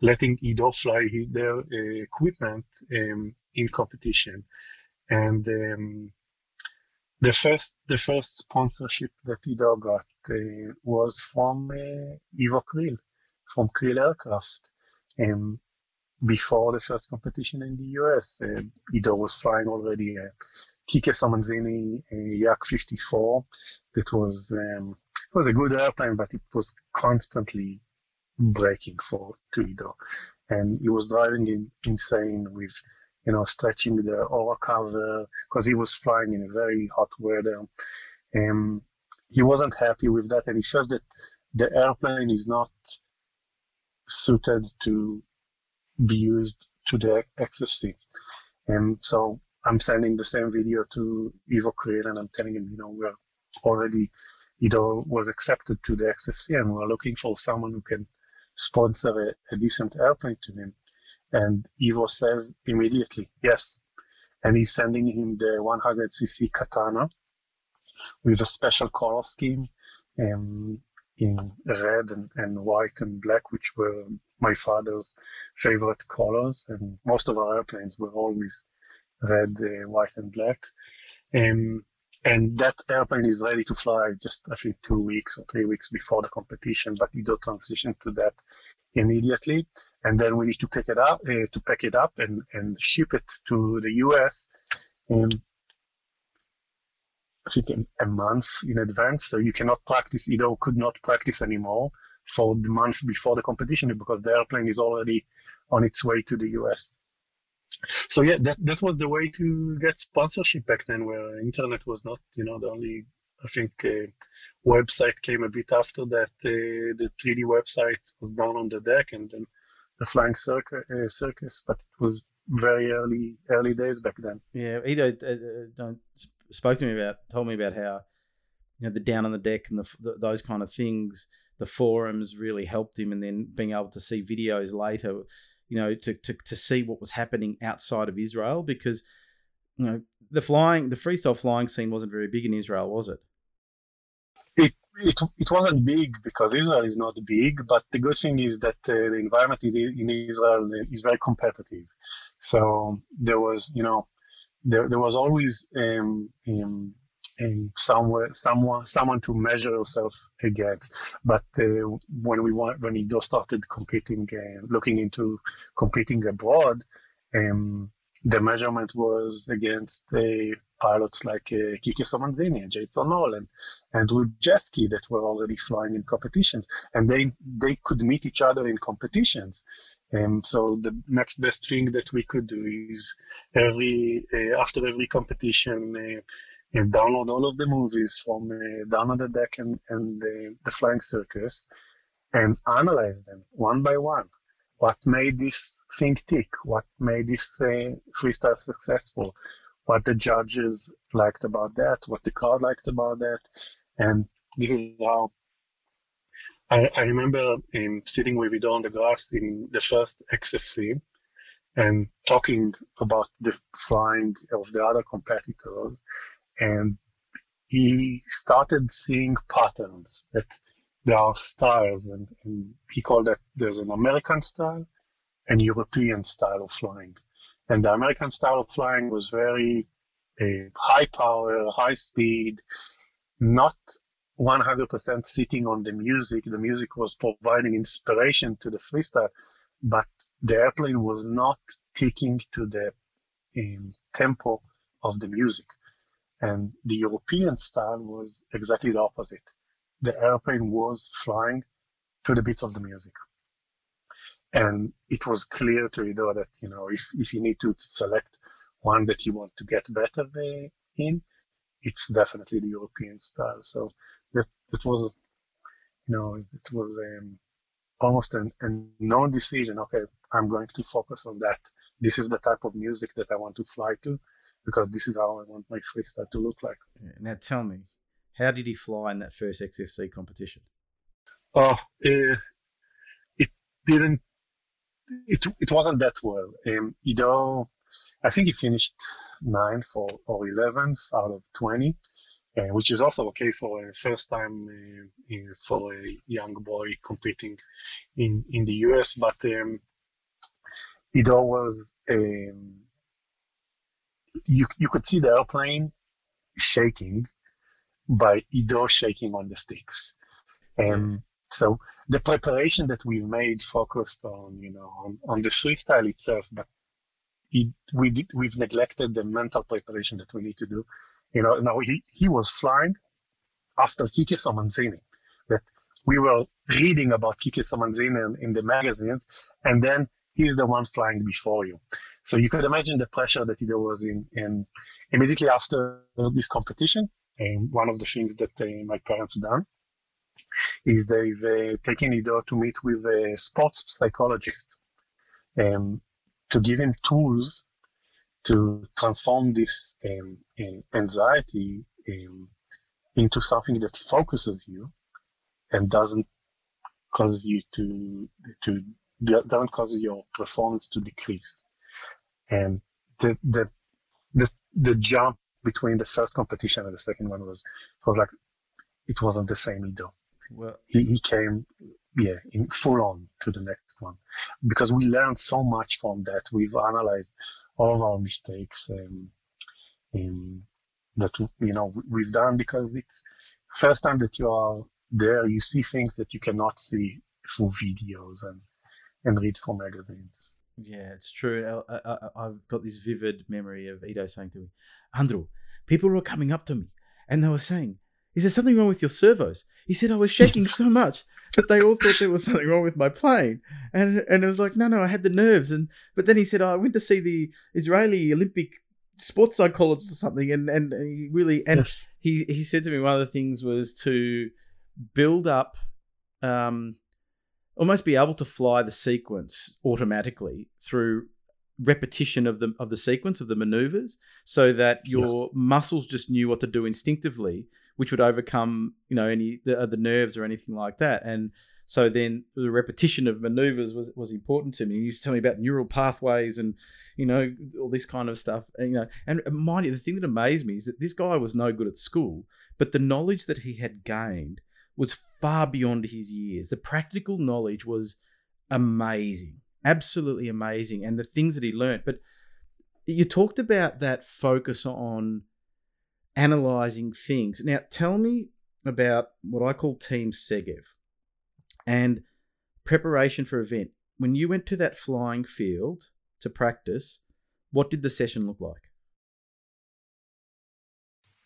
letting Ido fly their uh, equipment um, in competition. And um, the first the first sponsorship that Ido got uh, was from uh, Ivo Krill, from Krill Aircraft. Um, before the first competition in the US, uh, Ido was flying already a Quique Somenzini a Yak 54. That was um, it was a good airplane, but it was constantly breaking for Ido, and he was driving in, insane with you know stretching the Oracover because he was flying in a very hot weather. Um, he wasn't happy with that, and he felt that the airplane is not suited to be used to the XFC. And so I'm sending the same video to Ivo Krill and I'm telling him, you know, we're already, Ido was accepted to the XFC and we're looking for someone who can sponsor a, a decent airplane to him. And Ivo says immediately, yes. And he's sending him the 100cc Katana with a special color scheme. Um, in red and, and white and black, which were my father's favorite colors. And most of our airplanes were always red, uh, white, and black. Um, and that airplane is ready to fly just, I think, two weeks or three weeks before the competition, but we do transition to that immediately. And then we need to pick it up, uh, to pack it up and, and ship it to the US. Um, I think a month in advance. So you cannot practice, Ido could not practice anymore for the month before the competition because the airplane is already on its way to the US. So yeah, that, that was the way to get sponsorship back then where internet was not, you know, the only, I think, uh, website came a bit after that. Uh, the 3D website was down on the deck and then the flying circus, uh, circus, but it was very early, early days back then. Yeah. Ido, uh, uh spoke to me about, told me about how you know the down on the deck and the, the, those kind of things. The forums really helped him, and then being able to see videos later, you know, to, to, to see what was happening outside of Israel because you know the flying, the freestyle flying scene wasn't very big in Israel, was it? It it, it wasn't big because Israel is not big, but the good thing is that uh, the environment in, Israel is very competitive. So there was, you know, there, there was always um, um, and somewhere, someone, someone to measure yourself against. But uh, when we want, when Ido started competing, uh, looking into competing abroad, um, the measurement was against uh, pilots like uh, Quique Somenzini, Jason Nolan, and Andrew Jeske that were already flying in competitions, and they they could meet each other in competitions. Um, so the next best thing that we could do is every uh, after every competition, uh, download all of the movies from uh, Down on the Deck and, and the Flying Circus, and analyze them one by one. What made this thing tick? What made this uh, freestyle successful? What the judges liked about that? What the crowd liked about that? And this is how I, I remember sitting with Ido on the grass in the first XFC and talking about the flying of the other competitors. And he started seeing patterns that there are styles, and, and he called that there's an American style and European style of flying. And the American style of flying was very uh, high power, high speed, not 100% sitting on the music. The music was providing inspiration to the freestyle, but the airplane was not ticking to the um, tempo of the music. And the European style was exactly the opposite. The airplane was flying to the beats of the music. And it was clear to Ido that, you know, if, if you need to select one that you want to get better in, it's definitely the European style. So that it was, you know, it was um, almost an, a known decision. Okay, I'm going to focus on that. This is the type of music that I want to fly to, because this is how I want my freestyle to look like. Now tell me, how did he fly in that first XFC competition? Oh, uh, it didn't. It it wasn't that well. Um, Ido, I think he finished ninth or, or eleventh out of twenty uh, which is also okay for a first time uh, for a young boy competing in, in the US. But um, Ido was, um, you, you could see the airplane shaking by Ido shaking on the sticks. Um, so the preparation that we've made focused on, you know, on, on the freestyle itself, but it, we did, we've neglected the mental preparation that we need to do you know, now he, he was flying after Quique Somenzini, that we were reading about Quique Somenzini in, in the magazines, and then he's the one flying before you. So you could imagine the pressure that there was in, in immediately after this competition. And one of the things that uh, my parents done is they've uh, taken Ido to meet with a sports psychologist um, to give him tools to transform this um, anxiety um, into something that focuses you and doesn't cause you to to doesn't cause your performance to decrease. And the the the the jump between the first competition and the second one was was like it wasn't the same Ido. Well, he, he came yeah in full on to the next one because we learned so much from that. We've analyzed all of our mistakes um, in, that you know we've done because it's first time that you are there you see things that you cannot see through videos and and read from magazines yeah it's true I, have got this vivid memory of Ido saying to me andrew people were coming up to me and they were saying is there something wrong with your servos? He said I was shaking so much that they all thought there was something wrong with my plane. And and it was like, no, no, I had the nerves. And but then he said, oh, I went to see the Israeli Olympic sports psychologist or something, and and he really and yes. he he said to me one of the things was to build up um almost be able to fly the sequence automatically through repetition of the of the sequence of the maneuvers so that your yes. muscles just knew what to do instinctively which would overcome you know any the, uh, the nerves or anything like that. And so then the repetition of maneuvers was, was important to me. He used to tell me about neural pathways and you know all this kind of stuff. And, you know, and mind you, the thing that amazed me is that this guy was no good at school, but the knowledge that he had gained was far beyond his years. The practical knowledge was amazing, absolutely amazing, and the things that he learned. But you talked about that focus on analyzing things. Now, tell me about what I call Team Segev and preparation for event. When you went to that flying field to practice, what did the session look like?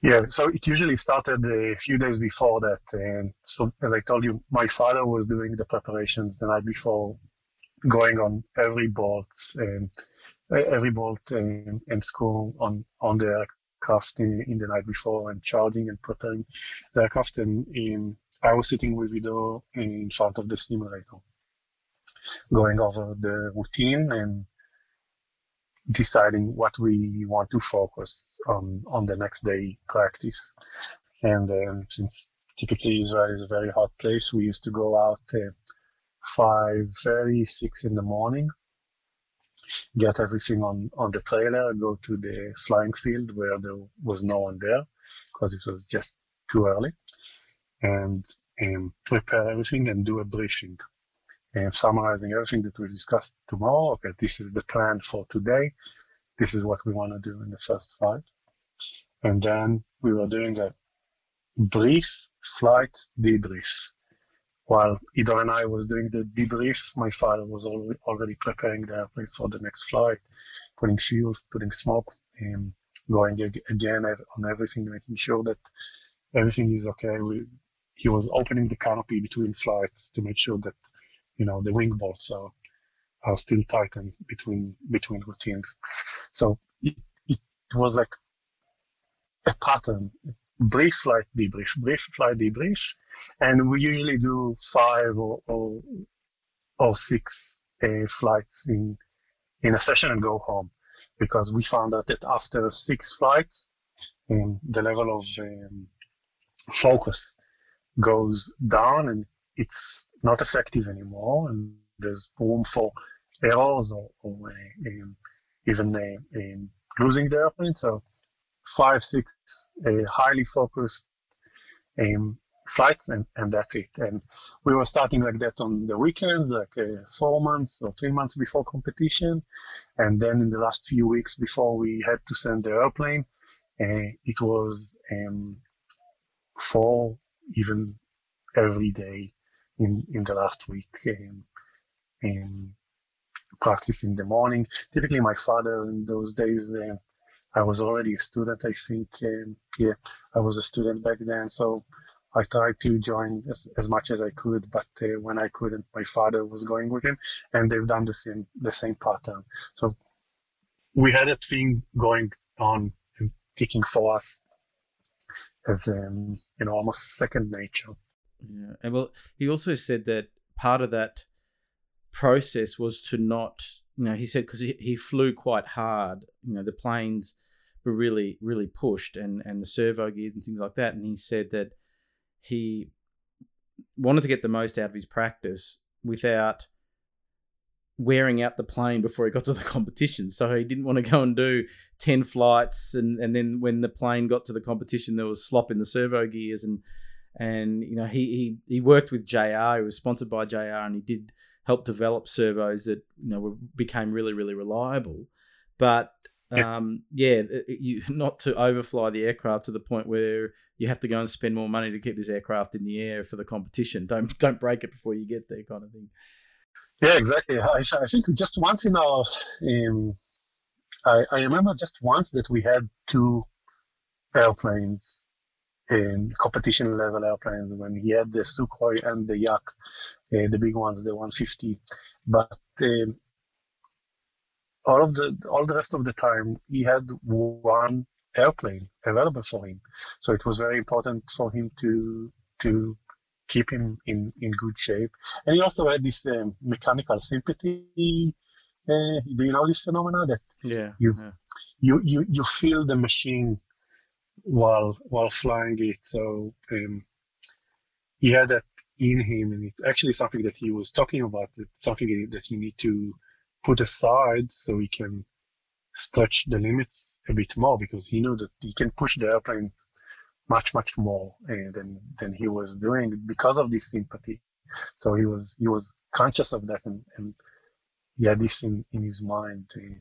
Yeah, so it usually started a few days before that. And so, as I told you, my father was doing the preparations the night before, going on every bolt and eh, every boat and, and school on on the aircraft in, in, the night before and charging and preparing the aircraft. And in, I was sitting with Ido in front of the simulator, going over the routine and deciding what we want to focus on on the next day practice. And um, since typically Israel is a very hot place, we used to go out uh, five thirty, six in the morning, get everything on on the trailer, go to the flying field where there was no one there because it was just too early, and um, prepare everything and do a briefing summarizing everything that we've discussed tomorrow. Okay, this is the plan for today. This is what we want to do in the first flight. And then we were doing a brief flight debrief. While Ido and I was doing the debrief, my father was already preparing the airplane for the next flight, putting fuel, putting smoke, and going again on everything, making sure that everything is okay. We, he was opening the canopy between flights to make sure that you know the wing bolts are are still tightened between between routines. So it, it was like a pattern: brief flight debrief, brief flight debrief, and we usually do five or or, or six uh, flights in in a session and go home because we found out that after six flights, um, the level of um, focus goes down and it's not effective anymore, and there's room for errors or, or uh, um, even uh, um, losing the airplane. So five, six uh, highly focused um, flights, and, and that's it. And we were starting like that on the weekends, like four months or three months before competition, and then in the last few weeks before we had to send the airplane, it was um, four, even every day in, in the last week um, in practice in the morning. Typically, my father in those days, uh, I was already a student, I think. Um, yeah, I was a student back then. So I tried to join as, as much as I could, but uh, when I couldn't, my father was going with him, and they've done the same the same pattern. So we had a thing going on, ticking for us as um, you know almost second nature. Yeah, and well, he also said that part of that process was to not, you know, he said because he, he flew quite hard, you know, the planes were really really pushed and and the servo gears and things like that, and he said that he wanted to get the most out of his practice without wearing out the plane before he got to the competition. So he didn't want to go and do 10 flights. And, and then when the plane got to the competition, there was slop in the servo gears and and you know he he he worked with JR. He was sponsored by JR, and he did help develop servos that you know were, became really really reliable. But um, yeah, you not to overfly the aircraft to the point where you have to go and spend more money to keep this aircraft in the air for the competition. Don't don't break it before you get there, kind of thing. Yeah, exactly. I, I think just once in our, um, I, I remember just once that we had two airplanes in competition level airplanes when he had the Sukhoi and the Yak, uh, the big ones, the 150. But um, all of the all the rest of the time he had one airplane available for him. So it was very important for him to to keep him in, in good shape. And he also had this um, mechanical sympathy. Uh, do you know this phenomena that yeah, you yeah. you you you feel the machine while while flying it. So um, he had that in him, and it's actually something that he was talking about. It's something that you need to put aside so he can stretch the limits a bit more because he knew that he can push the airplane much much more uh, than than he was doing because of this sympathy. So he was he was conscious of that and, and he had this in, in his mind uh,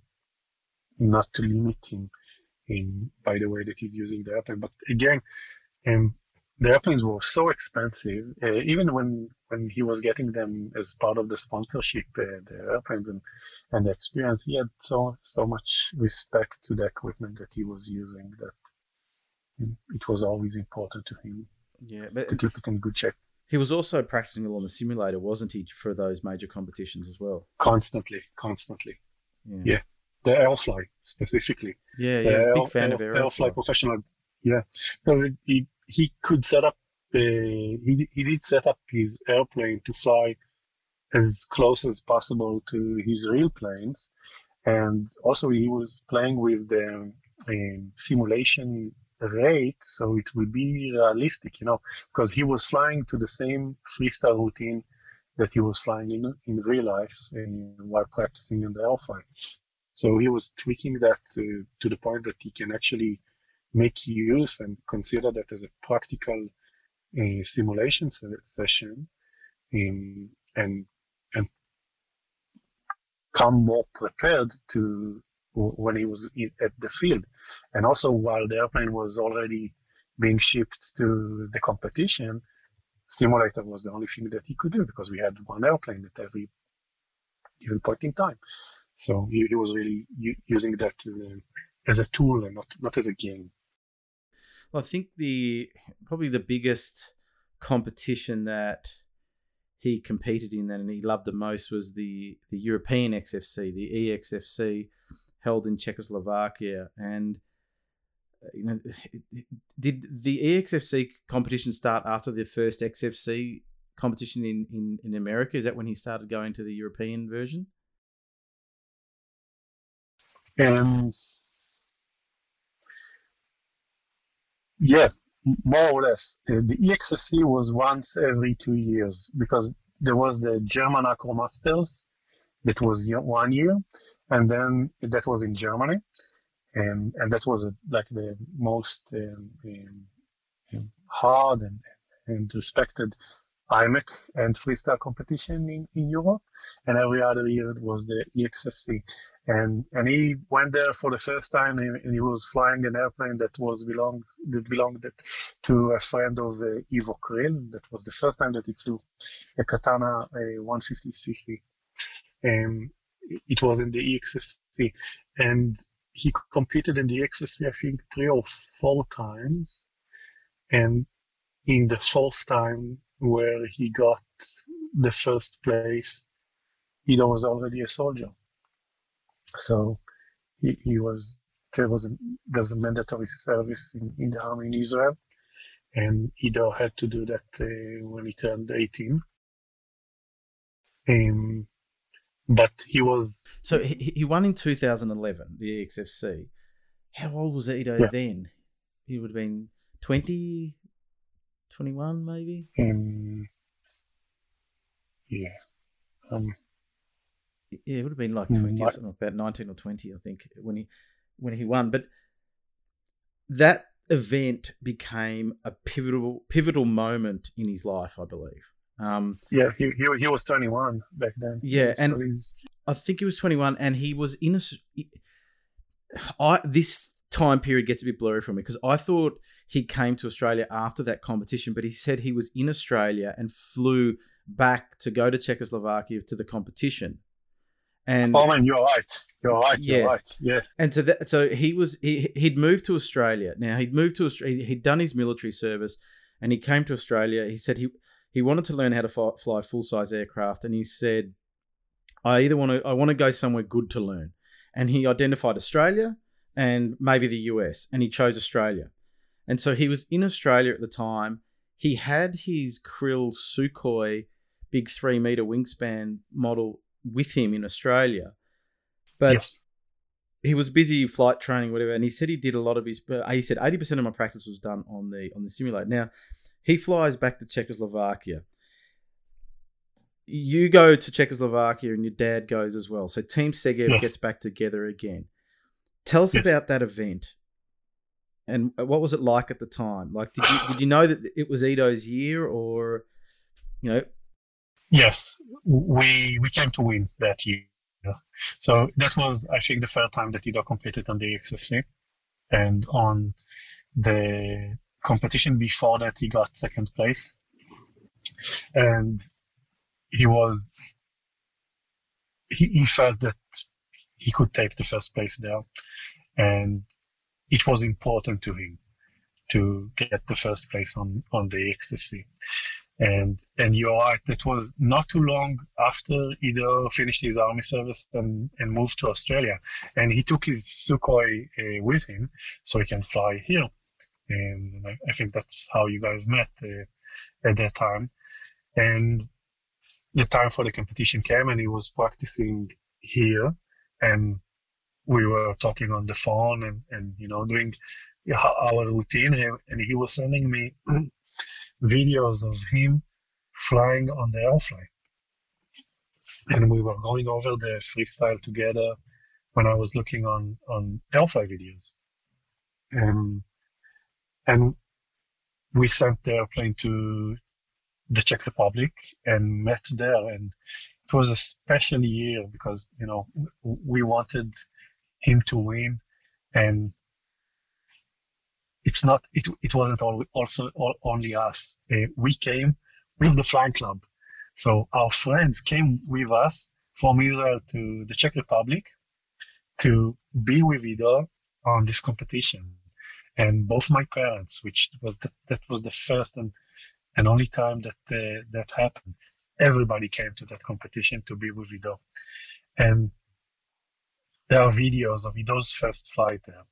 not to limit him in by the way that he's using the airplane. But again, um, the airplanes were so expensive, uh, even when when he was getting them as part of the sponsorship, uh, the airplanes and and the experience, he had so so much respect to the equipment that he was using that it was always important to him. Yeah, but to keep it in good shape. He was also practicing along the simulator, wasn't he, for those major competitions as well? Constantly, constantly. Yeah, yeah. The Aerofly specifically. Yeah, yeah, the big fan Air, of Aerofly. Aerofly professional. Yeah, because he he could set up. Uh, he he did set up his airplane to fly as close as possible to his real planes, and also he was playing with the um, simulation rate so it will be realistic you know because he was flying to the same freestyle routine that he was flying in in real life and while practicing in the Aerofly so he was tweaking that to, the point that he can actually make use and consider that as a practical uh, simulation session in, and and come more prepared to when he was in, at the field. And also while the airplane was already being shipped to the competition, simulator was the only thing that he could do because we had one airplane at every given point in time. So he, he was really u- using that as a, as a tool and not, not as a game. Well, I think the probably the biggest competition that he competed in and he loved the most was the the European XFC, the EXFC, held in Czechoslovakia. And uh, you know, did the EXFC competition start after the first XFC competition in, in, in America? Is that when he started going to the European version? Um, yeah, more or less. Uh, the EXFC was once every two years because there was the German Acromasters that was one year, and then that was in Germany, and and that was like the most um, um, hard and, and respected IMAC and freestyle competition in, in Europe, and every other year it was the EXFC. And and he went there for the first time, and, he was flying an airplane that was belonged that belonged to a friend of uh, Ivo Krill. That was the first time that he flew a Katana a 150cc. And it was in the EXFC, and he competed in the EXFC I think three or four times, and in the fourth time where he got the first place, he was already a soldier. So he, he was there was a, there's a mandatory service in, in the army in Israel, and Ido had to do that uh, when he turned 18. Um, but he was. So he, he won in 2011, the EXFC. How old was Ido yeah. then? He would have been 20, 21 maybe? Um, yeah. Um, yeah, it would have been like 20 or something, about 19 or 20, I think, when he when he won. But that event became a pivotal pivotal moment in his life, I believe. Um, yeah, he, he, he was 21 back then. Yeah, so and he's... I think he was 21, and he was in a. I this time period gets a bit blurry for me because I thought he came to Australia after that competition, but he said he was in Australia and flew back to go to Czechoslovakia to the competition. And oh man, you're right. You're right. You're yeah. right. Yeah. And to that, so he was he he'd moved to Australia. Now he'd moved to Australia. He'd done his military service, and he came to Australia. He said he he wanted to learn how to fly, fly full size aircraft, and he said, "I either want to I want to go somewhere good to learn." And he identified Australia and maybe the US, and he chose Australia. And so he was in Australia at the time. He had his Krill Sukhoi big three meter wingspan model with him in Australia, but. Yes he was busy flight training, whatever, and he said he did a lot of his. He said eighty percent of my practice was done on the on the simulator. Now, he flies back to Czechoslovakia. You go to Czechoslovakia and your dad goes as well. So Team Segev yes. gets back together again. Tell us yes. about that event. And what was it like at the time? Like, did you did you know that it was Ido's year, or you know? Yes, we we came to win that year. So that was, I think, the third time that Ido competed on the XFC. and on the competition before that, he got second place, and he was he, he felt that he could take the first place there, and it was important to him to get the first place on on the XFC. And and you're right, that was not too long after Ido finished his army service and, and moved to Australia. And he took his Sukhoi uh, with him so he can fly here. And I, I think that's how you guys met uh, at that time. And the time for the competition came and he was practicing here and we were talking on the phone and, and you know, doing our routine and he was sending me videos of him flying on the Aerofly. And we were going over the freestyle together when I was looking on, on Aerofly videos. Um, and we sent the airplane to the Czech Republic and met there. And it was a special year because, you know, we wanted him to win and it's not it, it wasn't all, also all, only us. Uh, we came with the flying club. So our friends came with us from israel to the czech republic to be with ido on this competition. And both my parents which was the, that was the first and, and only time that uh, that happened everybody came to that competition to be with ido. And there are videos of ido's first flight there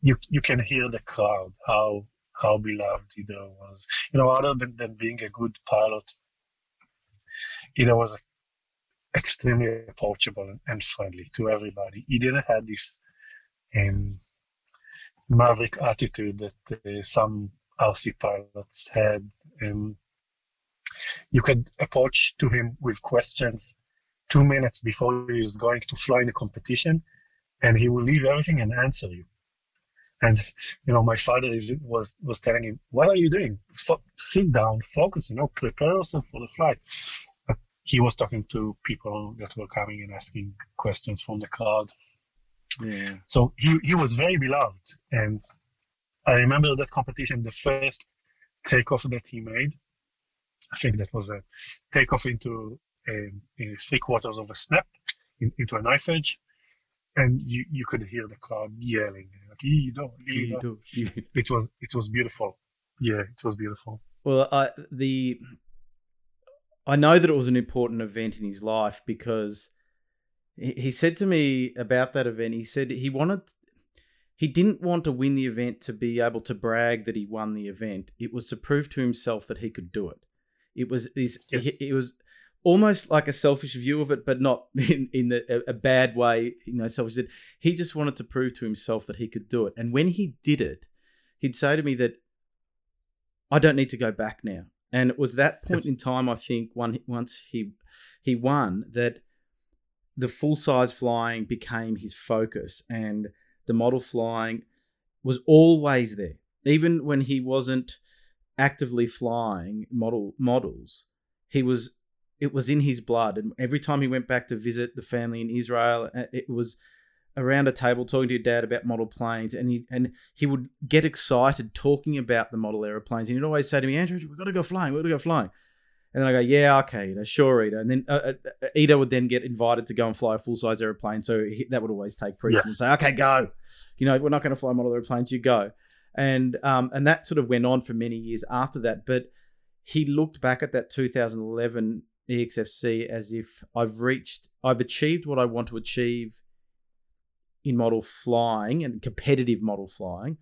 you you can hear the crowd how how beloved Ido was. You know, other than, than being a good pilot, Ido was extremely approachable and friendly to everybody. He didn't have this um, maverick attitude that uh, some RC pilots had. Um, you could approach to him with questions two minutes before he was going to fly in a competition, and he will leave everything and answer you. And you know, my father is, was was telling him, "What are you doing? F- sit down, focus. You know, prepare yourself for the flight." But he was talking to people that were coming and asking questions from the crowd. Yeah. So he he was very beloved, and I remember that competition, the first takeoff that he made. I think that was a takeoff into um, a, a three quarters of a snap in, into a knife edge and you, you could hear the crowd yelling like Ido, Ido. it was it was beautiful. Yeah it was beautiful. Well I the I know that it was an important event in his life because he, he said to me about that event he said he wanted he didn't want to win the event to be able to brag that he won the event. It was to prove to himself that he could do it. It was this yes. it was almost like a selfish view of it, but not in, in the, a, a bad way, you know, selfish. He just wanted to prove to himself that he could do it. And when he did it, he'd say to me that I don't need to go back now. And it was that point in time, I think, one, once he he won, that the full size flying became his focus, and the model flying was always there, even when he wasn't actively flying model models. He was it was in his blood. And every time he went back to visit the family in Israel, uh, it was around a table talking to your dad about model planes, and he and he would get excited talking about the model airplanes, and he'd always say to me, "Andrew, we've got to go flying. We've got to go flying." And then I go, "Yeah, okay, you know, sure, Ido." And then uh, uh, Ido would then get invited to go and fly a full size airplane, so he, that would always take precedence. Yes. Say, "Okay, go." You know, we're not going to fly model airplanes. You go, and um, and that sort of went on for many years after that, but. He looked back at that 2011 XFC as if I've reached, I've achieved what I want to achieve in model flying and competitive model flying.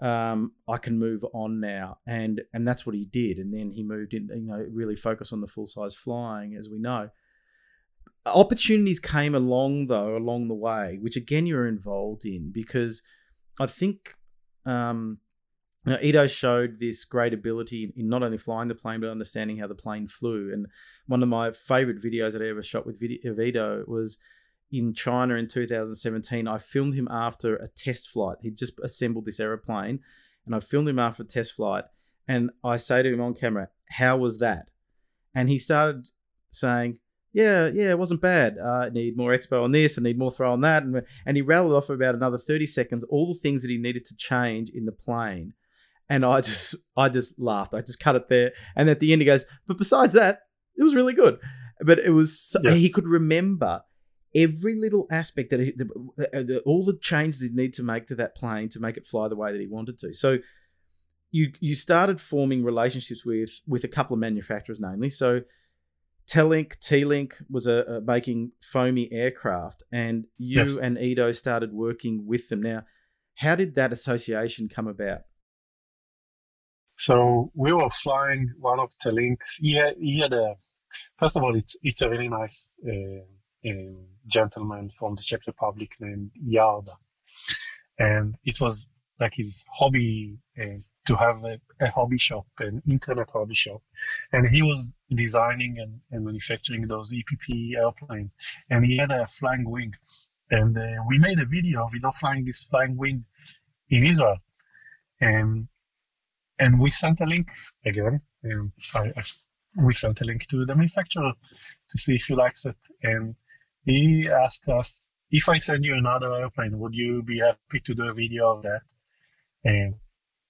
Um, I can move on now, and and that's what he did. And then he moved in, you know, really focus on the full size flying, as we know. Opportunities came along though along the way, which again you're involved in because I think um, now, Ido showed this great ability in not only flying the plane but understanding how the plane flew. And one of my favorite videos that I ever shot with video, Ido was in China in 2017. I filmed him after a test flight. He just assembled this aeroplane, and I filmed him after a test flight. And I say to him on camera, "How was that?" And he started saying, yeah, yeah, it wasn't bad. Uh, I need more expo on this. I need more throw on that. And, and he rattled off for about another 30 seconds all the things that he needed to change in the plane. And I just, I just laughed. I just cut it there. And at the end, he goes, but besides that, it was really good. But it was, yes. he could remember every little aspect that he, the, uh, the, all the changes he'd need to make to that plane to make it fly the way that he wanted to. So you, you started forming relationships with, with a couple of manufacturers, namely. So, Telink, T-Link was a, a, making foamy aircraft, and you yes. and Ido started working with them. Now, how did that association come about? So we were flying one of the links. He had, he had a first of all, it's it's a really nice uh, uh, gentleman from the Czech Republic named Yarda, and it was like his hobby uh, to have a, a, hobby shop, an internet hobby shop. And he was designing and, and, manufacturing those EPP airplanes. And he had a flying wing. And uh, we made a video of you know, flying this flying wing in Israel. And and we sent a link again. And I, I, we sent a link to the manufacturer to see if he likes it. And he asked us, if I send you another airplane, would you be happy to do a video of that? And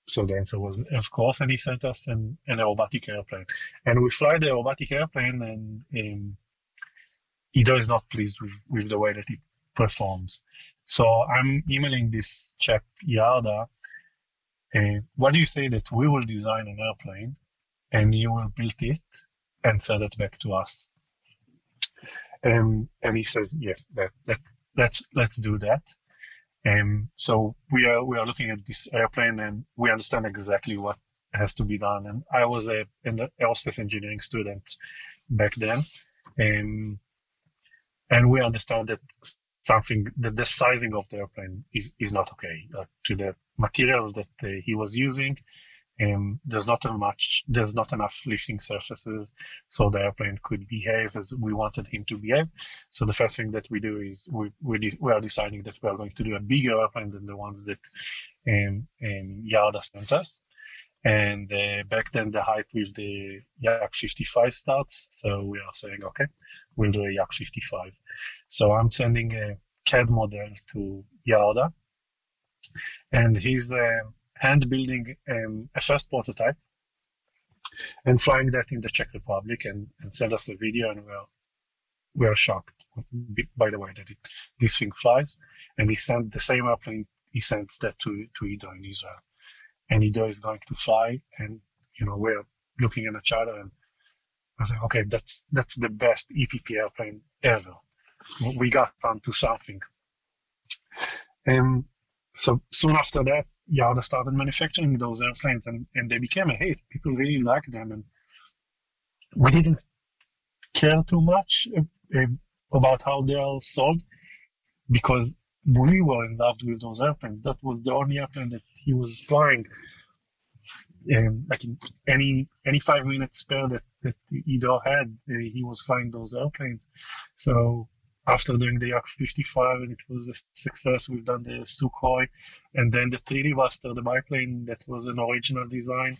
so the answer was, of course, and he sent us an, an aerobatic airplane. And we fly the aerobatic airplane, and um, Ido is not pleased with, with the way that it performs. So I'm emailing this chap, Yarda, and what do you say that we will design an airplane and you will build it and send it back to us? Um, and he says, yeah, that, that, let's, let's do that. And so we are we are looking at this airplane and we understand exactly what has to be done. And I was a, an aerospace engineering student back then, and and we understand that something that the sizing of the airplane is is not okay uh, to the materials that uh, he was using and there's not much there's not enough lifting surfaces so the airplane could behave as we wanted him to behave. So the first thing that we do is we we, we are deciding that we are going to do a bigger airplane than the ones that um, um, Yarda sent us. And uh, back then the hype with the Yak 55 starts so we are saying okay we'll do a Yak 55 so I'm sending a CAD model to Yarda and he's uh, hand building um, a first prototype and flying that in the Czech Republic and, and send us a video and we're, we're shocked by the way that it, this thing flies. And he sent the same airplane, he sends that to, to Ido in Israel. And Ido is going to fly and, you know, we're looking at each other and I was like, okay, that's, that's the best EPP airplane ever. We got onto something. And so soon after that, Yarda started manufacturing those airplanes and, and they became a hit. People really liked them. And we didn't care too much uh, uh, about how they are sold because we were in love with those airplanes. That was the only airplane that he was flying. And like any any five minutes spare that that Ido had, uh, he was flying those airplanes. So after doing the Yak 55 and it was a success. We've done the Sukhoi and then the 3D Buster, the biplane that was an original design.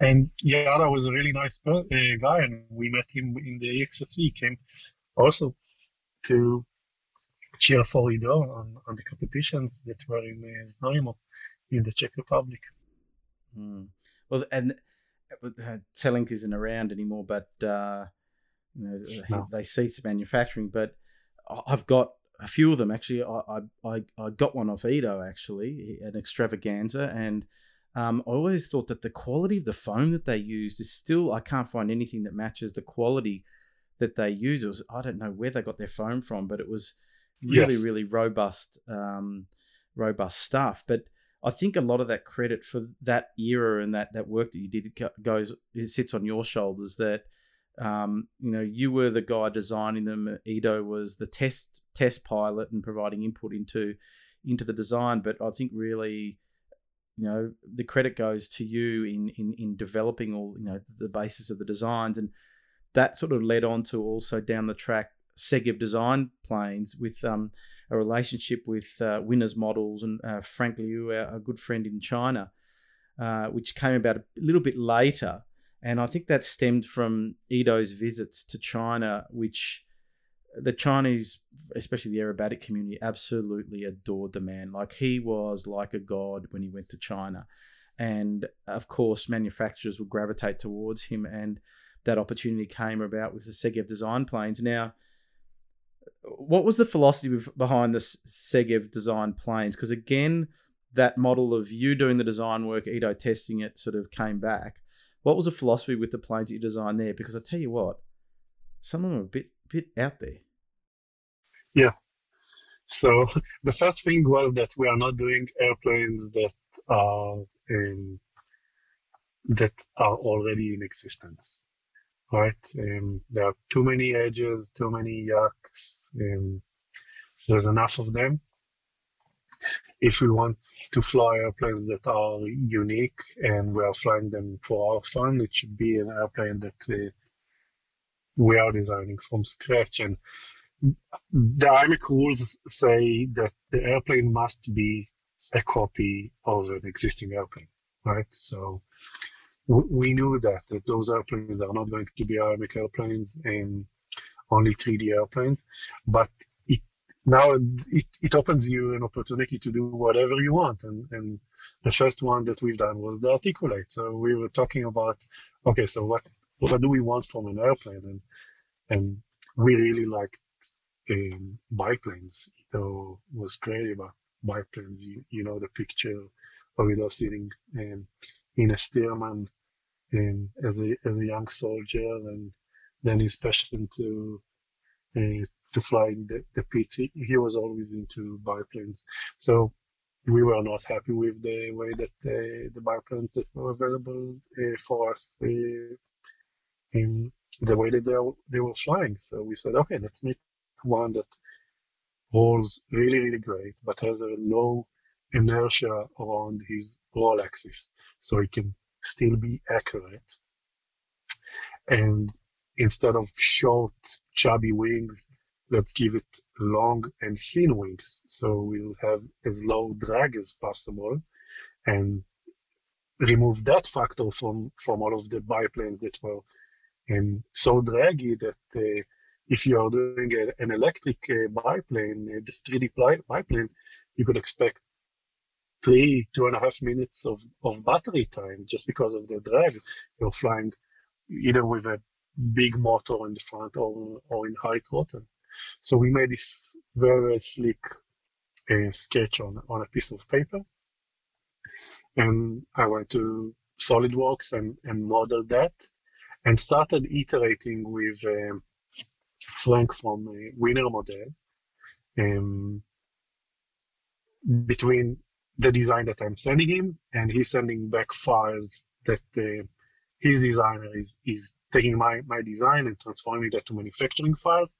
And Yarda was a really nice uh, guy, and we met him in the XFC. He came also to cheer for Ido on, on the competitions that were in uh, Znojmo in the Czech Republic. Hmm. Well, and uh, Telink isn't around anymore, but uh, you know, no. they cease manufacturing. But I've got a few of them actually. I I, I got one off Ido actually, an extravaganza, and um, I always thought that the quality of the foam that they use is still I can't find anything that matches the quality that they use. It was I don't know where they got their foam from, but it was really yes. really robust um, robust stuff. But I think a lot of that credit for that era and that that work that you did goes it sits on your shoulders. That um, you know, you were the guy designing them. Ido was the test test pilot and providing input into into the design. But I think really, you know, the credit goes to you in in in developing all you know the basis of the designs, and that sort of led on to also down the track Segev design planes with um, a relationship with uh, Winners Models and uh, Frank Liu, our, good friend in China, uh, which came about a little bit later And I think that stemmed from Ido's visits to China, which the Chinese, especially the aerobatic community, absolutely adored the man. Like he was like a god when he went to China. And of course, manufacturers would gravitate towards him. And that opportunity came about with the Segev design planes. Now, what was the philosophy behind the Segev design planes? Because again, that model of you doing the design work, Ido testing it, sort of came back. What was the philosophy with the planes that you designed there? Because I tell you what, some of them are a bit bit out there. Yeah. So the first thing was that we are not doing airplanes that are in, that are already in existence, right? Um, there are too many edges, too many Yaks. Um, there's enough of them. If we want to fly airplanes that are unique and we are flying them for our fun, it should be an airplane that uh, we are designing from scratch. And the IMAC rules say that the airplane must be a copy of an existing airplane, right? So we knew that, that those airplanes are not going to be IMAC airplanes and only 3D airplanes, but now it, it opens you an opportunity to do whatever you want. And, and the first one that we've done was the articulate. So we were talking about, okay, so what what do we want from an airplane? And and we really like um, biplanes. Ido was crazy about biplanes. You, you know the picture of Ido sitting um, in a Stearman um, as a as a young soldier, and then his passion to uh, to fly the, the Pitts. He, he was always into biplanes. So we were not happy with the way that uh, the biplanes that were available uh, for us uh, in the way that they, they were flying. So we said, okay, let's make one that rolls really, really great, but has a low inertia around his roll axis, so he can still be accurate. And instead of short, chubby wings, let's give it long and thin wings. So we'll have as low drag as possible and remove that factor from, from all of the biplanes that were and so draggy that uh, if you are doing a, an electric uh, biplane, the 3D biplane, you could expect three, two and a half minutes of, of battery time just because of the drag. You're flying either with a big motor in the front or, or in high throttle. So we made this very sleek uh, sketch on, on a piece of paper. And I went to SolidWorks and, and modeled that and started iterating with um, Frank from uh, Winner Model um, between the design that I'm sending him and he's sending back files that uh, his designer is, is taking my, my design and transforming that to manufacturing files.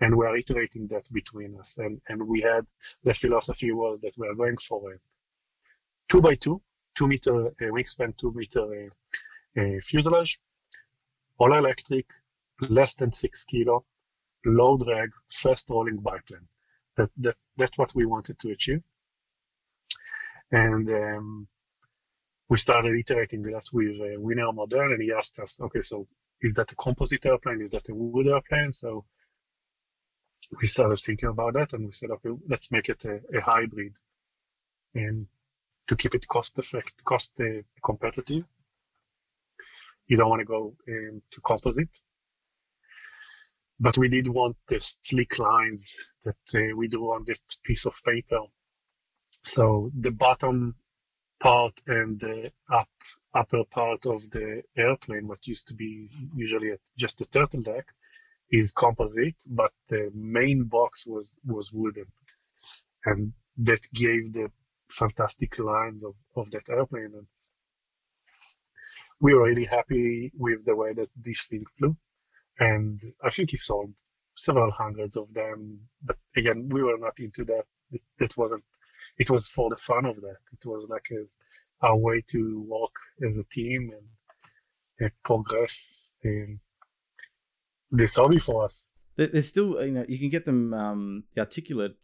And we are iterating that between us. And, and we had the philosophy was that we are going for a two by two, two meter uh, wingspan, two meter uh, uh, fuselage all electric, less than six kilo, low drag, fast rolling biplane. That, that, that's what we wanted to achieve. And um, we started iterating that with a winner model, and he asked us, okay, so is that a composite airplane? Is that a wood airplane? So we started thinking about that, and we said, okay, let's make it a, a hybrid, and to keep it cost effective, cost uh, competitive you don't want to go um, to composite. But we did want the sleek lines that uh, we do on this piece of paper. So the bottom part and the up upper part of the airplane, what used to be usually just a turtle deck, is composite, but the main box was was wooden, and that gave the fantastic lines of, of that airplane. And we were really happy with the way that this thing flew. And I think he sold several hundreds of them. But again, we were not into that. It wasn't, it was for the fun of that. It was like a, a way to work as a team and, progress in this hobby for us. There's still, you know, you can get them, um, the articulate,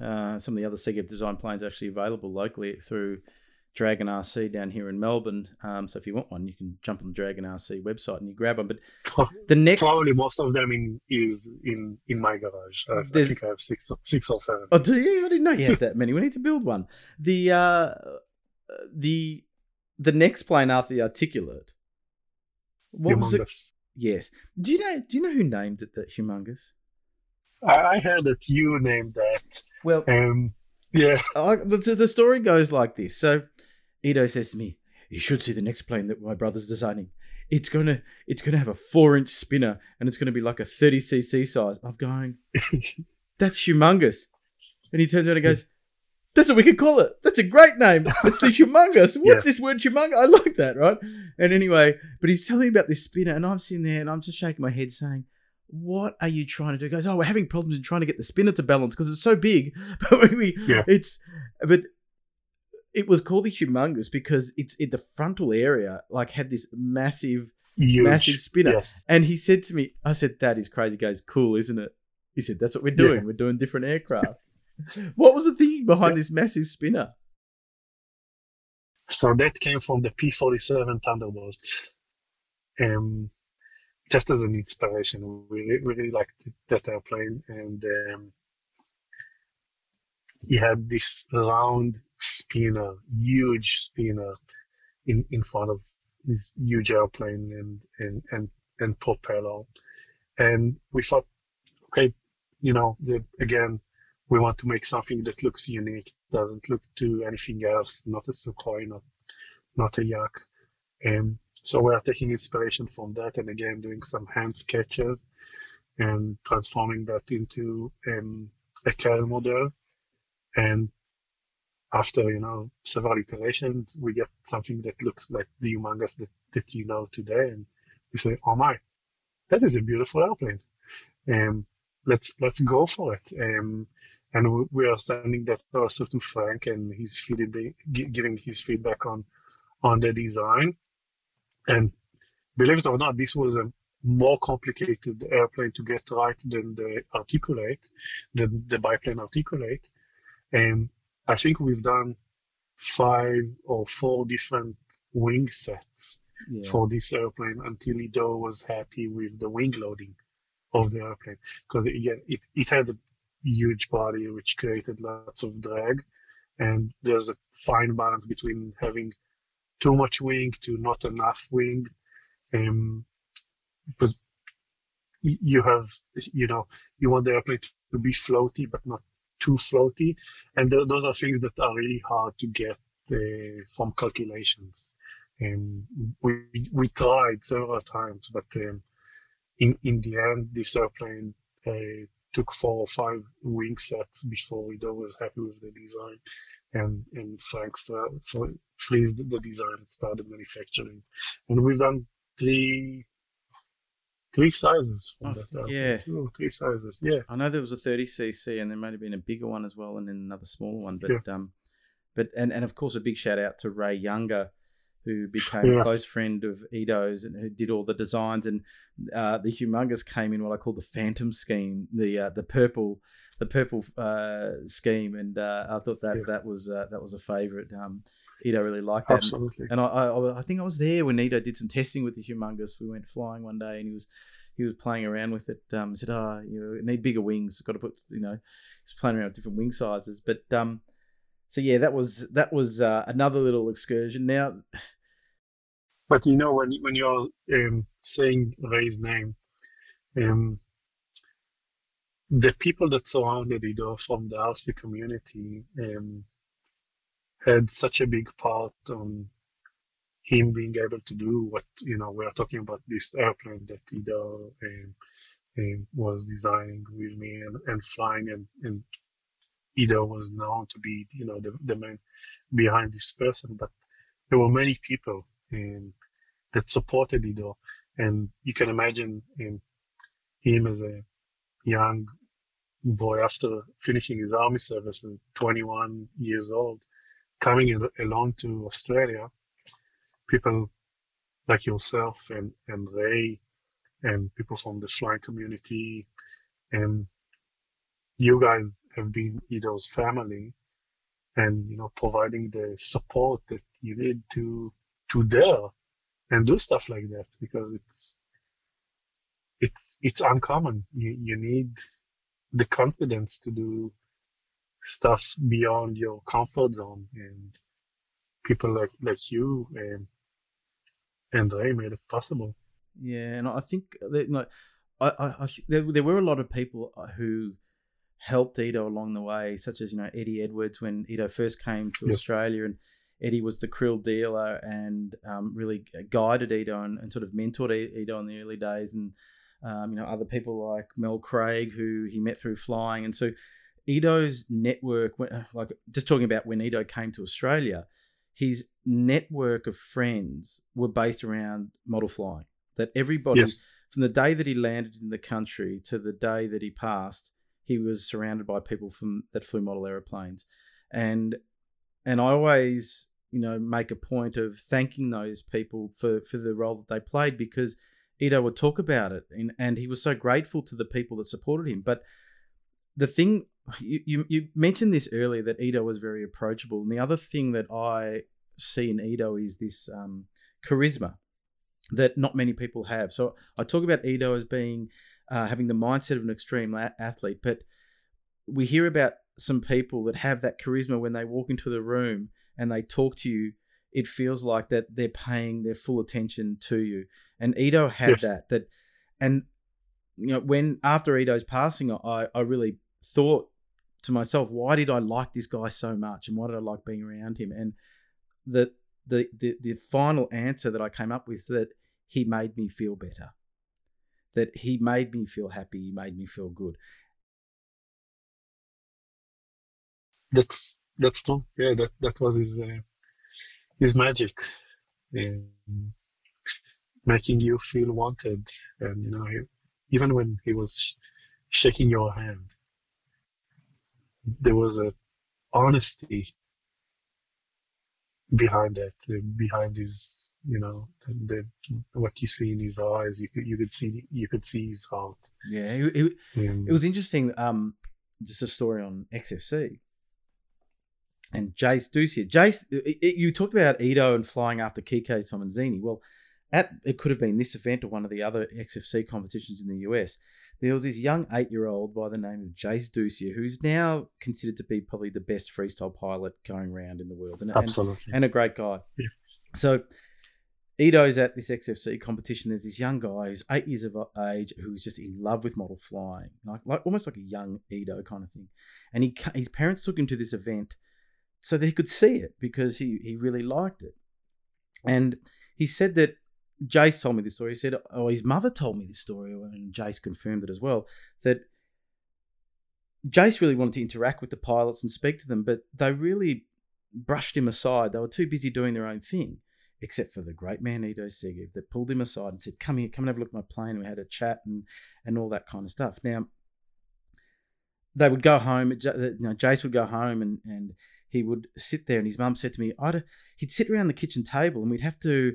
uh, some of the other Segev design planes actually available locally through Dragon RC down here in Melbourne. Um, so if you want one, you can jump on the Dragon RC website and you grab one. But the next, probably most of them in is in in my garage. I, I think I have six six or seven. Oh, do you? I didn't know you had that many. We need to build one. The uh, the the next plane after the articulate. What humongous. was it? Yes. Do you know? Do you know who named it the humongous? I, I heard that you named that. Well, um, yeah. I, the, the story goes like this. So Ido says to me, "You should see the next plane that my brother's designing. It's gonna it's gonna have a four inch spinner and it's gonna be like a thirty cc size." I'm going, "That's humongous," and he turns around and goes. That's what we could call it. That's a great name. It's the humongous. What's yeah. this word humongous? I like that, right? And anyway, but he's telling me about this spinner, and I'm sitting there and I'm just shaking my head saying, what are you trying to do? He goes, oh, we're having problems in trying to get the spinner to balance because it's so big. But we, yeah. it's, but it was called the humongous because it's in the frontal area, like had this massive, Huge. massive spinner. Yes. And he said to me, I said, that is crazy. guys. cool, isn't it? He said, that's what we're doing. Yeah. We're doing different aircraft. what was the thinking behind yeah. this massive spinner? So that came from the P-47 Thunderbolt. Um, just as an inspiration, we, we really liked that airplane, and um, he had this round spinner, huge spinner, in, in front of his huge airplane and and and, and propeller, and we thought, okay, you know, the, again, we want to make something that looks unique, doesn't look to anything else, not a Sukhoi, not not a Yak. And so we are taking inspiration from that and again doing some hand sketches and transforming that into um, a KL model. And after, you know, several iterations, we get something that looks like the humongous that, that you know today. And we say, oh my, that is a beautiful airplane. Um, let's, let's go for it. Um, and we are sending that also to Frank and he's giving his feedback on, on the design. And believe it or not, this was a more complicated airplane to get right than the articulate, the, the biplane articulate. And I think we've done five or four different wing sets yeah. for this airplane until Ido was happy with the wing loading of the airplane. Because again, it, it had a huge body which created lots of drag. And there's a fine balance between having too much wing to not enough wing. Um, because you have, you know, you want the airplane to be floaty, but not too floaty. And th- those are things that are really hard to get uh, from calculations. And we, we tried several times, but um, in, in the end, this airplane uh, took four or five wing sets before we was happy with the design and and Frank for, freeze the design and started manufacturing. And we've done three three sizes from oh, that. Yeah, two or three sizes. Yeah, I know there was a 30 cc, and there might have been a bigger one as well, and then another smaller one. But yeah. um, but and and of course a big shout out to Ray Younger. Who became yes. a close friend of Ido's and who did all the designs and uh, the humongous came in what I call the Phantom scheme, the uh, the purple the purple uh, scheme, and uh, I thought that yeah. that was uh, that was a favourite. Um, Ido really liked that, absolutely. And I, I, I think I was there when Ido did some testing with the humongous. We went flying one day, and he was he was playing around with it. Um, said, "Ah, oh, you know, need bigger wings. Got to put, you know." He's playing around with different wing sizes, but um, so yeah, that was that was uh, another little excursion. Now, but you know when when you're um, saying Ray's name, um, the people that surrounded Ido from the RC community um, had such a big part on him being able to do what you know we are talking about this airplane that Ido was designing with me and, and flying and, and Ido was known to be you know the, the man behind this person but there were many people that supported Ido. And you can imagine him, him as a young boy after finishing his army service at 21 years old, coming in, along to Australia, people like yourself and, and Ray and people from the flying community and you guys have been Ido's family and you know providing the support that you need to to dare and do stuff like that because it's it's it's uncommon. You you need the confidence to do stuff beyond your comfort zone and people like like you and and Ray made it possible. Yeah, and I think that, know, I, I, I there, there were a lot of people who helped Ido along the way, such as you know Eddie Edwards when Ido first came to yes. Australia, and Eddie was the krill dealer and um, really guided Ido and, and, sort of mentored Ido in the early days, and um, you know other people like Mel Craig who he met through flying, and so Ido's network, uh, like just talking about when Ido came to Australia, his network of friends were based around model flying. That everybody, yes. from the day that he landed in the country to the day that he passed, he was surrounded by people from that flew model aeroplanes, and and I always you know make a point of thanking those people for for the role that they played because Ido would talk about it and, and he was so grateful to the people that supported him. But the thing you, you, you mentioned this earlier that Ido was very approachable, and the other thing that I see in Ido is this um, charisma that not many people have. So I talk about Ido as being uh, having the mindset of an extreme athlete, but we hear about some people that have that charisma when they walk into the room and they talk to you. It feels like that they're paying their full attention to you, and Ido had yes. that. That, and you know, when after Ido's passing, I I really thought to myself, why did I like this guy so much, and why did I like being around him? And the the the, the final answer that I came up with is that he made me feel better. That he made me feel happy. He made me feel good. That's that's true. Yeah, that that was his uh, his magic, in making you feel wanted, and you know, even when he was shaking your hand, there was a honesty behind it, behind his, you know, the, what you see in his eyes. You could you could see you could see his heart. Yeah, it, it, it was interesting. Um, just a story on XFC and Jase Dussia. Jase, it, you talked about Ido and flying after Quique Somenzini. Well, at it could have been this event or one of the other XFC competitions in the US there was this young eight year old by the name of Jase Dussia, who's now considered to be probably the best freestyle pilot going around in the world. And, Absolutely. And, and a great guy. Yeah. So Ido's at this XFC competition. There's this young guy who's eight years of age who's just in love with model flying, like, like almost like a young Ido kind of thing. And he his parents took him to this event so that he could see it because he, he really liked it. And he said that Jase told me this story. He said, oh, his mother told me this story, and Jase confirmed it as well, that Jase really wanted to interact with the pilots and speak to them, but they really brushed him aside. They were too busy doing their own thing, except for the great man Ido Segev that pulled him aside and said, "Come here, come and have a look at my plane." We had a chat and and all that kind of stuff. Now, they would go home. Uh, you know, Jase would go home and and he would sit there, and his mum said to me, "I'd he'd sit around the kitchen table, and we'd have to."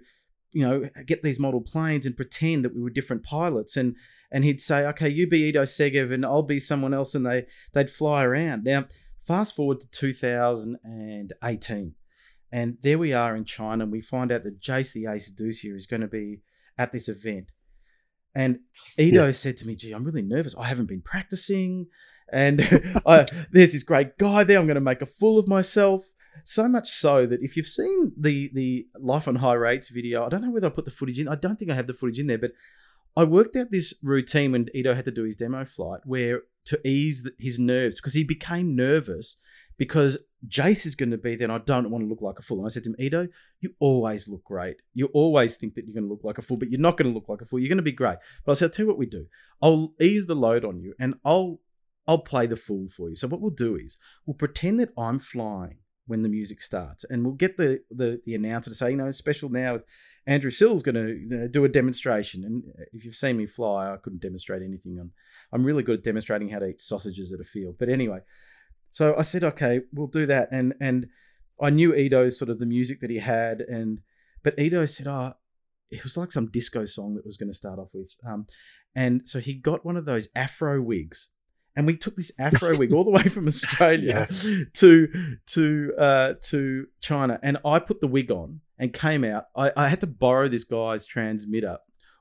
You know, get these model planes and pretend that we were different pilots. And and he'd say, okay, you be Ido Segev and I'll be someone else, and they they'd fly around. Now, fast forward to 2018, and there we are in China, and we find out that Jase the Ace Dussia is going to be at this event. And Ido yeah. said to me, gee, I'm really nervous. I haven't been practicing. And I, there's this great guy there. I'm going to make a fool of myself. So much so that if you've seen the the Life on High Rates video, I don't know whether I put the footage in. I don't think I have the footage in there, but I worked out this routine when Ido had to do his demo flight, where to ease his nerves because he became nervous because Jase is going to be there, and I don't want to look like a fool. And I said to him, Ido, you always look great. You always think that you're going to look like a fool, but you're not going to look like a fool. You're going to be great. But I said, I'll tell you what we do. I'll ease the load on you, and I'll I'll play the fool for you. So what we'll do is we'll pretend that I'm flying when the music starts, and we'll get the the, the announcer to say, you know, special now. Andrew Sill's going to do a demonstration, and if you've seen me fly, I couldn't demonstrate anything. On I'm really good at demonstrating how to eat sausages at a field. But anyway, so I said, okay, we'll do that, and and I knew Ido's sort of the music that he had, and but Ido said, oh, it was like some disco song that was going to start off with, um, and so he got one of those Afro wigs and we took this Afro wig all the way from Australia Yeah. to to uh, to China, and I put the wig on and came out. I, I had to borrow this guy's transmitter.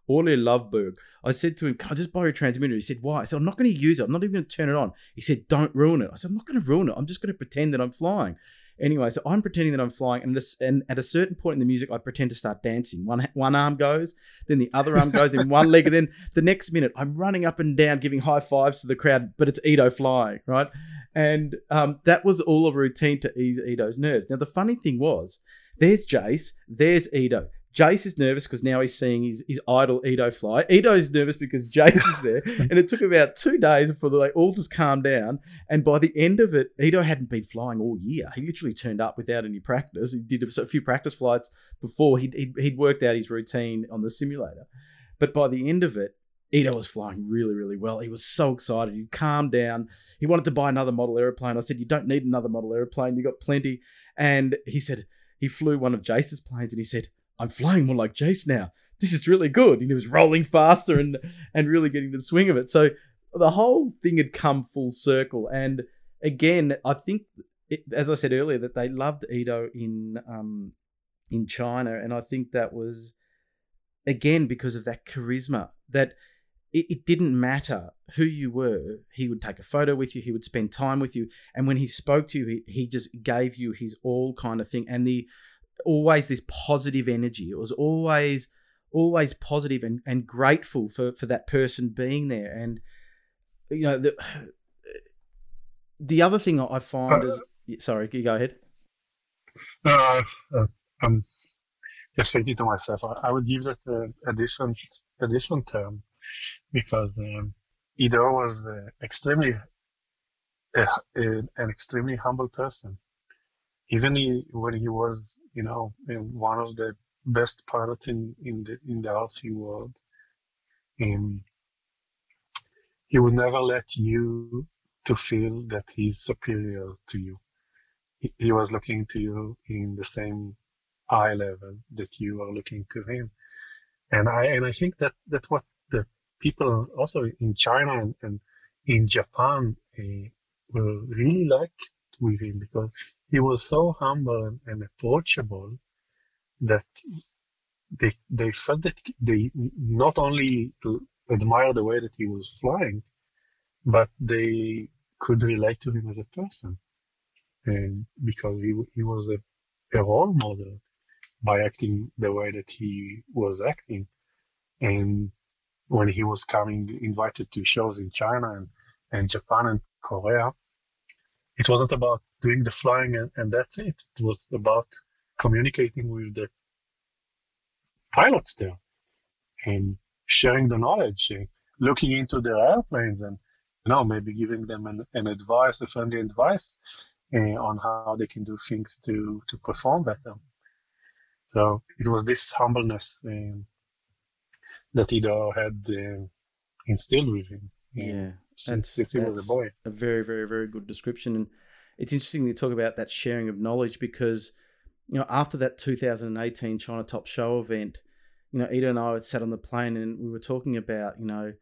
Orly Loveberg. I said to him, Can I just borrow your transmitter? He said, Why? I said, I'm not going to use it. I'm not even going to turn it on. He said, Don't ruin it. I said, I'm not going to ruin it. I'm just going to pretend that I'm flying. Anyway, so I'm pretending that I'm flying, and, this, and at a certain point in the music, I pretend to start dancing. One one arm goes, then the other arm goes, then one leg, and then the next minute, I'm running up and down, giving high fives to the crowd, but it's Ido flying, right? And um, that was all a routine to ease Ido's nerves. Now, the funny thing was, there's Jase, there's Ido. Jase is nervous because now he's seeing his, his idol Ido fly. Ido's nervous because Jase is there. and it took about two days before they all just calmed down. And by the end of it, Ido hadn't been flying all year. He literally turned up without any practice. He did a few practice flights before he'd, he'd, he'd worked out his routine on the simulator. But by the end of it, Ido was flying really, really well. He was so excited. He calmed down. He wanted to buy another model airplane. I said, You don't need another model airplane. You got plenty. And he said, He flew one of Jase's planes and he said, I'm flying more like Jase now. This is really good. And he was rolling faster and, and really getting to the swing of it. So the whole thing had come full circle. And again, I think, it, as I said earlier, that they loved Ido in um, in China. And I think that was, again, because of that charisma that it, it didn't matter who you were. He would take a photo with you. He would spend time with you. And when he spoke to you, he, he just gave you his all kind of thing. And the always this positive energy. It was always always positive and, and grateful for, for that person being there. And you know the the other thing I find is sorry, you go ahead. Uh, uh, I'm just thinking to myself, I, would give that a, a different a different term because um, Ido was uh, extremely uh, an extremely humble person. Even he, when he was, you know, one of the best pilots in in the in the RC world, um, he would never let you to feel that he's superior to you. He, he was looking to you in the same eye level that you are looking to him, and I and I think that that what the people also in China and, and in Japan uh, were really like with him because he was so humble and approachable that they they felt that they not only admire the way that he was flying, but they could relate to him as a person, and because he he was a, a role model by acting the way that he was acting, and when he was coming invited to shows in China and, and Japan and Korea, it wasn't about doing the flying and, and that's it. It was about communicating with the pilots there and sharing the knowledge, and looking into their airplanes and you know maybe giving them an, an advice, a friendly advice uh, on how they can do things to to perform better. So it was this humbleness um, that Ido had uh, instilled with him. Yeah, since, he was a boy. A very, very, very good description, and it's interesting to talk about that sharing of knowledge because you know after that 2018 China Top Show event, you know Ido and I had sat on the plane and we were talking about you know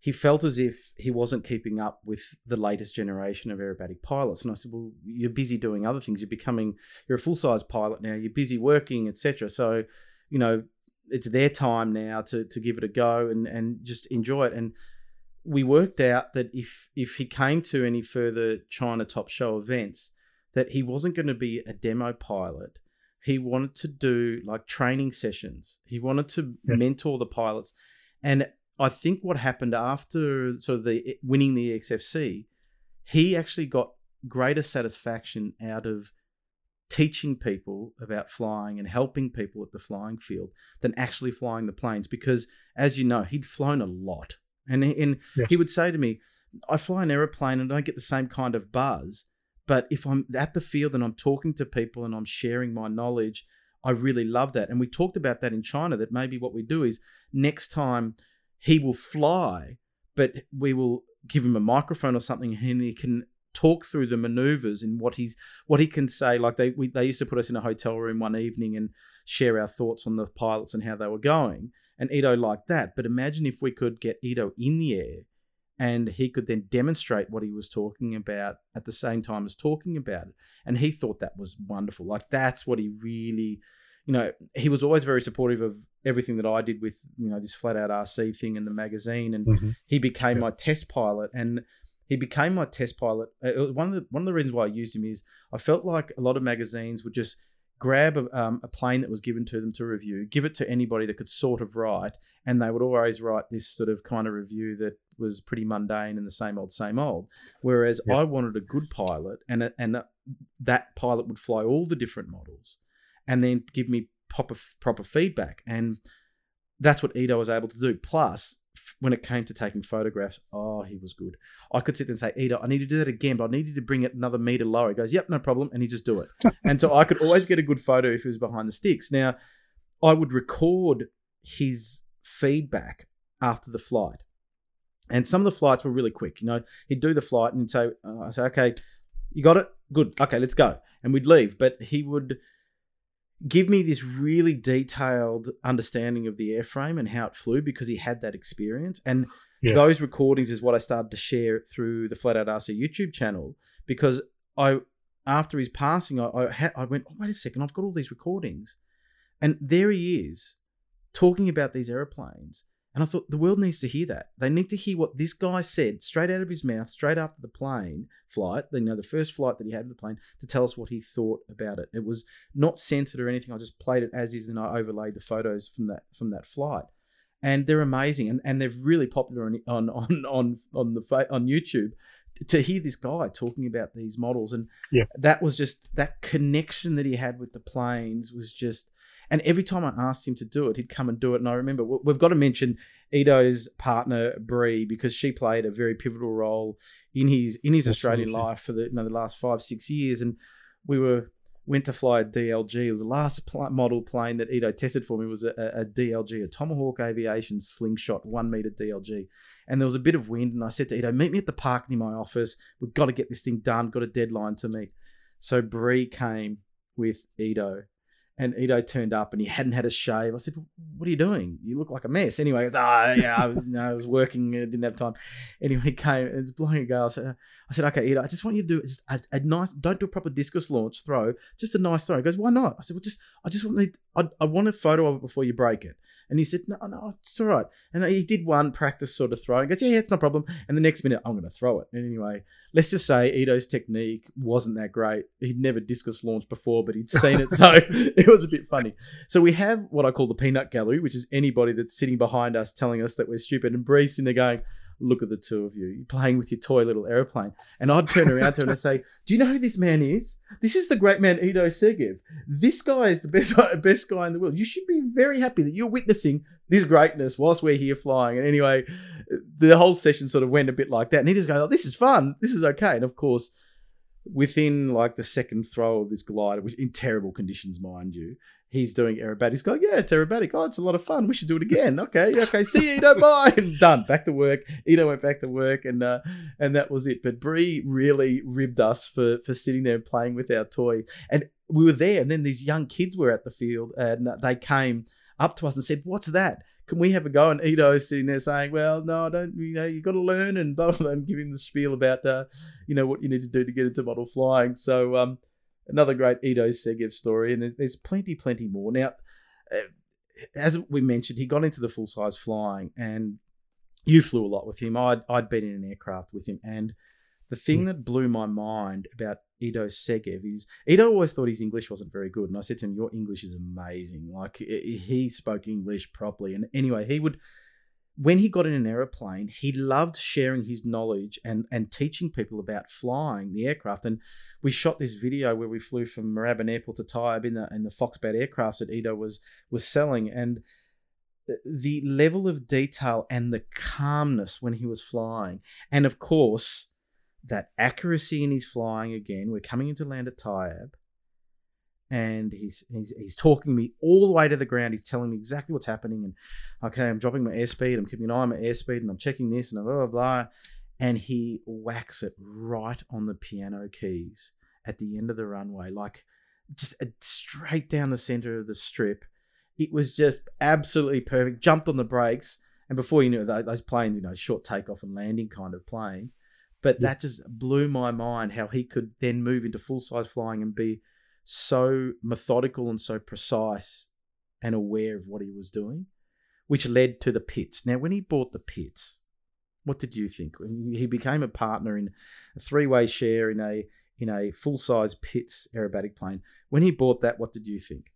he felt as if he wasn't keeping up with the latest generation of aerobatic pilots. And I said, "Well, you're busy doing other things. You're becoming you're a full size pilot now. You're busy working, etc. So, you know, it's their time now to to give it a go and and just enjoy it." And we worked out that if if he came to any further China Top Show events, that he wasn't going to be a demo pilot. He wanted to do like training sessions. He wanted to yeah. mentor the pilots, and I think what happened after sort of the winning the XFC, he actually got greater satisfaction out of teaching people about flying and helping people at the flying field than actually flying the planes because as you know he'd flown a lot and, he, and yes. he would say to me i fly an aeroplane and i don't get the same kind of buzz but if i'm at the field and i'm talking to people and i'm sharing my knowledge i really love that and we talked about that in china that maybe what we do is next time he will fly, but we will give him a microphone or something, and he can talk through the maneuvers and what he's what he can say. Like they we, they used to put us in a hotel room one evening and share our thoughts on the pilots and how they were going. And Ido liked that. But imagine if we could get Ido in the air and he could then demonstrate what he was talking about at the same time as talking about it. And he thought that was wonderful. Like that's what he really, you know, he was always very supportive of everything that I did with, you know, this flat out RC thing in the magazine. And Mhm. he became Yeah. my test pilot and he became my test pilot. Uh, it was one of the one of the reasons why I used him is I felt like a lot of magazines would just grab a, um, a plane that was given to them to review, give it to anybody that could sort of write, and they would always write this sort of kind of review that was pretty mundane and the same old, same old. Whereas Yeah. I wanted a good pilot, and a- and that pilot would fly all the different models, and then give me proper proper feedback, and that's what Ido was able to do. Plus, when it came to taking photographs, oh, he was good. I could sit there and say, Ido, I need to do that again, but I need you to bring it another meter lower. He goes, Yep, no problem, and he just do it. and so I could always get a good photo if he was behind the sticks. Now, I would record his feedback after the flight. And some of the flights were really quick. You know, he'd do the flight and he'd say, uh, I say, okay, you got it? Good. Okay, let's go. And we'd leave. But he would give me this really detailed understanding of the airframe and how it flew because he had that experience. And Yeah. those recordings is what I started to share through the Flat Out RC YouTube channel because I, after his passing, I, I, had, I went, oh, wait a second, I've got all these recordings. And there he is talking about these aeroplanes. And I thought the world needs to hear that. They need to hear what this guy said straight out of his mouth, straight after the plane flight, you know, the first flight that he had in the plane, to tell us what he thought about it. It was not censored or anything. I just played it as is, and I overlaid the photos from that from that flight. And they're amazing, and, and they're really popular on on on on on the on YouTube. To hear this guy talking about these models, and Yeah. that was just that connection that he had with the planes was just and every time I asked him to do it, he'd come and do it. And I remember we- we've got to mention Ido's partner Bree because she played a very pivotal role in his in his Australian life for the you know, the last five six years. And we were went to fly a DLG. It was the last pl- model plane that Ido tested for me was a, a DLG, a Tomahawk Aviation Slingshot one meter DLG. And there was a bit of wind, and I said to Ido, "Meet me at the park near my office. We've got to get this thing done. Got a deadline to meet." So Bree came with Ido, and Ido turned up, and he hadn't had a shave. I said, "What are you doing? You look like a mess." Anyway, he goes, "Ah, yeah, I, was- I was working, and didn't have time." Anyway, he came and it's blowing a gale. So I said, "Okay, Ido, I just want you to do a, a nice. Don't do a proper discus launch throw. Just a nice throw." He goes, "Why not?" I said, "Well, just I just want I, I want a photo of it before you break it." And he said, "No, no, it's all right." And he did one practice sort of throw. He goes, "Yeah, yeah, it's no problem." And the next minute, I'm going to throw it. And anyway, let's just say Ido's technique wasn't that great. He'd never discus launched before, but he'd seen it, so it was a bit funny. So we have what I call the peanut gallery, which is anybody that's sitting behind us telling us that we're stupid, and Bree's in there going, "Look at the two of you, you're playing with your toy little airplane." And I'd turn around to her and I'd say, "Do you know who this man is? This is the great man Ido Segev. This guy is the best best guy in the world. You should be very happy that you're witnessing this greatness whilst we're here flying." And anyway, the whole session sort of went a bit like that, and he just goes, "Oh, this is fun. This is okay." And of course within like the second throw of this glider, which in terrible conditions, mind you, he's doing aerobatic. He's going, yeah, it's aerobatic. Oh, it's a lot of fun. We should do it again. Okay, okay. See you, Ido. Bye. And done. Back to work. Ido went back to work, and uh, and that was it. But Bree really ribbed us for for sitting there and playing with our toy. And we were there, and then these young kids were at the field, and they came up to us and said, "What's that?" Can we have a go? And Ido's sitting there saying, "Well, no, I don't. You know, you've got to learn and blah, blah, blah, and give him the spiel about, uh, you know, what you need to do to get into model flying." So, um, another great Ido Segev story, and there's, there's plenty, plenty more. Now, uh, as we mentioned, he got into the full size flying, and you flew a lot with him. I'd I'd been in an aircraft with him, and the thing that blew my mind about Ido Segev is Ido always thought his English wasn't very good, and I said to him, "Your English is amazing." Like he spoke English properly, and anyway, he would. When he got in an aeroplane, he loved sharing his knowledge and, and teaching people about flying the aircraft. And we shot this video where we flew from Moorabbin Airport to Tyabb in the in the Foxbat aircrafts that Ido was was selling, and the level of detail and the calmness when he was flying, and of course that accuracy in his flying again. We're coming into land at Tyabb, and he's he's he's talking me all the way to the ground. He's telling me exactly what's happening, and okay, I'm dropping my airspeed. I'm keeping an eye on my airspeed, and I'm checking this, and blah blah blah. And he whacks it right on the piano keys at the end of the runway, like just straight down the center of the strip. It was just absolutely perfect. Jumped on the brakes And before you knew it, those planes, you know, short takeoff and landing kind of planes. But that just blew my mind how he could then move into full size flying and be so methodical and so precise and aware of what he was doing, which led to the Pitts. Now, when he bought the Pitts, what did you think? He became a partner in a three way share in a in a full size Pitts aerobatic plane. When he bought that, what did you think?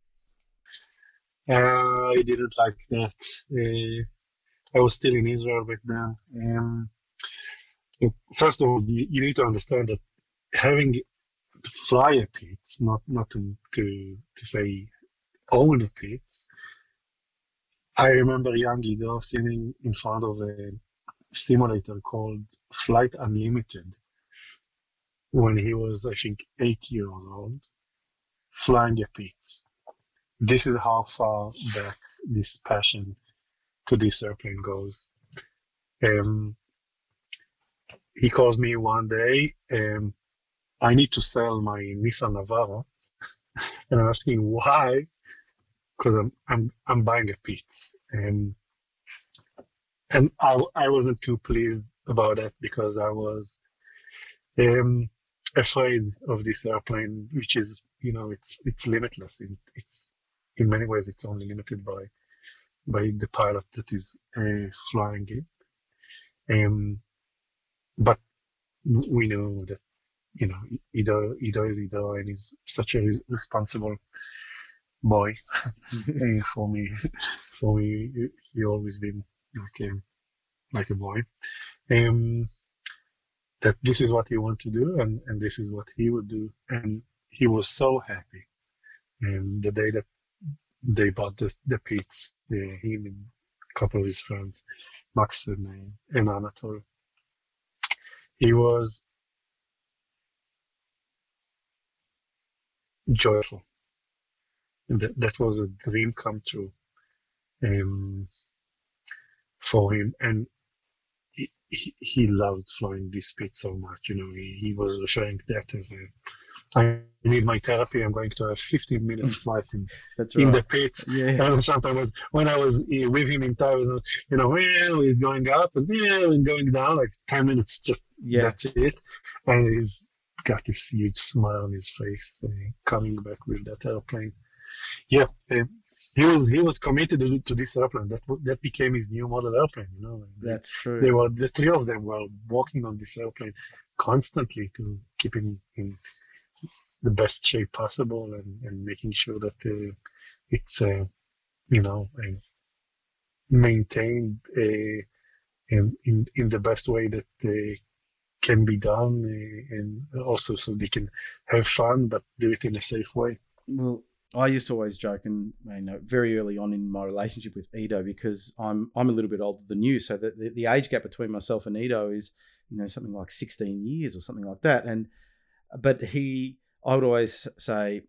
Uh, I didn't like that. Uh, I was still in Israel back then. Um, first of all, you, you need to understand that having to fly a Pitts, not not to to, to say own a Pitts. I remember young Guido sitting in front of a simulator called Flight Unlimited when he was, I think, eight years old, flying a Pitts. This is how far back this passion to this airplane goes. Um, he calls me one day. Um, I need to sell my Nissan Navara, and I'm asking why, because I'm I'm I'm buying a Pitts, and and I I wasn't too pleased about that because I was um, afraid of this airplane, which is you know it's it's limitless. It, it's in many ways it's only limited by by the pilot that is uh, flying it. Um, but we know that you know Ido Ido is Ido and he's such a res- responsible boy for me. For me, he- always been like a like a boy. Um, that this is what he want to do and and this is what he would do, and he was so happy. And the day that they bought the the Pitts, uh, him and a couple of his friends, Max and, and Anatol, he was joyful. And that, that was a dream come true um, for him. And he, he, loved flying this pit so much. You know, he, he was showing that as a, I need my therapy. I'm going to have 15 minutes flight in, That's in the Pitts. yeah. And sometimes when I was with him in Thailand, you know, well, he's going up and yeah, and going down like 10 minutes, just Yeah. that's it. And he's got this huge smile on his face uh, coming back with that airplane. Yeah, uh, he was he was committed to, to this airplane. That that became his new model airplane. You know, That's true. they were the three of them were walking on this airplane constantly to keep him in the best shape possible and, and making sure that uh, it's uh, you know maintained in, in in the best way that uh, can be done and also so they can have fun but do it in a safe way Well, I used to always joke, and you know, very early on in my relationship with Ido, because I'm I'm a little bit older than you, so that the, the age gap between myself and Ido is, you know, something like 16 years or something like that. And but he, I would always say,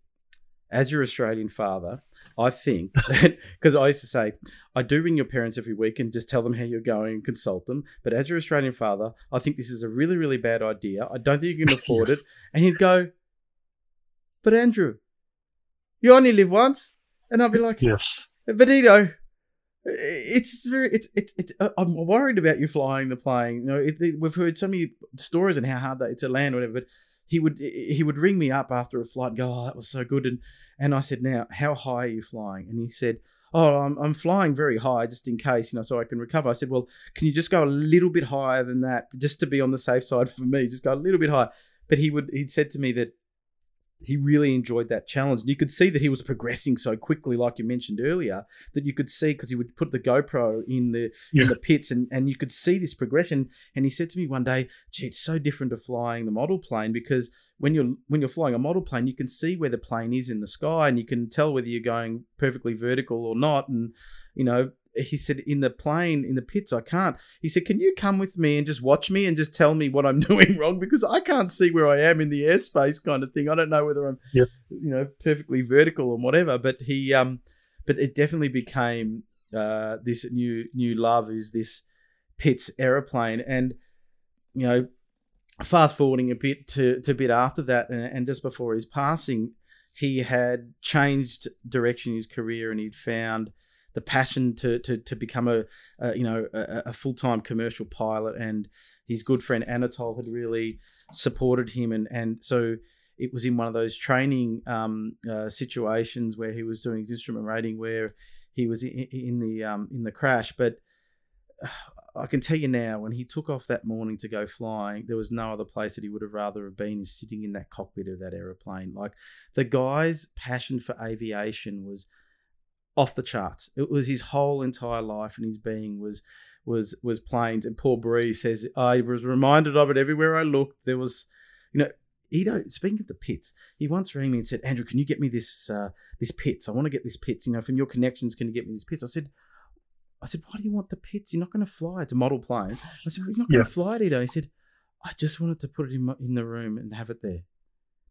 as your Australian father, I think because I used to say, I do ring your parents every week and just tell them how you're going and consult them. But as your Australian father, I think this is a really, really bad idea. I don't think you can afford it. And he'd go, But Andrew, you only live once. And I'd be like, yes but you know. it's very, it's, it's, it's uh, I'm worried about you flying the plane. You know, it, it- we've heard so many stories and how hard that it's to land, or whatever. But he would, he would ring me up after a flight and go, "Oh, that was so good." And and I said, "Now, how high are you flying?" And he said, "Oh, I'm, I'm flying very high, just in case, you know, so I can recover." I said, "Well, can you just go a little bit higher than that, just to be on the safe side for me? Just go a little bit higher." But he would, he'd said to me that he really enjoyed that challenge. And you could see that he was progressing so quickly, like you mentioned earlier, that you could see because he would put the GoPro in the Yeah. in the Pitts and, and you could see this progression. And he said to me one day, gee, it's so different to flying the model plane because when you're when you're flying a model plane, you can see where the plane is in the sky and you can tell whether you're going perfectly vertical or not. And you know, he said in the plane in the Pitts i can't. He said can you come with me and just watch me and just tell me what i'm doing wrong? Because i can't see where i am in the airspace kind of thing. I don't know whether i'm you know perfectly vertical or whatever. But he um but it definitely became uh this new new love is this Pitts aeroplane. And you know fast forwarding a bit to to a bit after that and, and just before his passing he had changed direction in his career and he'd found the passion to to, to become a, a you know a, a full time commercial pilot, and his good friend Anatol had really supported him, and and so it was in one of those training um, uh, situations where he was doing his instrument rating where he was in, in the um, in the crash, but. Uh, I can tell you now, when he took off that morning to go flying, there was no other place that he would have rather have been sitting in that cockpit of that aeroplane. Like the guy's passion for aviation was off the charts. It was his whole entire life and his being was was was planes. And Paul Bree says I was reminded of it everywhere I looked. There was, you know, Ido. Speaking of the Pitts, he once rang me and said, "Andrew, can you get me this uh, this Pitts? I want to get this Pitts. You know, from your connections, can you get me this Pitts?" I said. I said, "Why do you want the Pitts? You're not going to fly. It's a model plane." I said, well, "You're not going to yeah. fly it, Ido." He said, "I just wanted to put it in my, in the room and have it there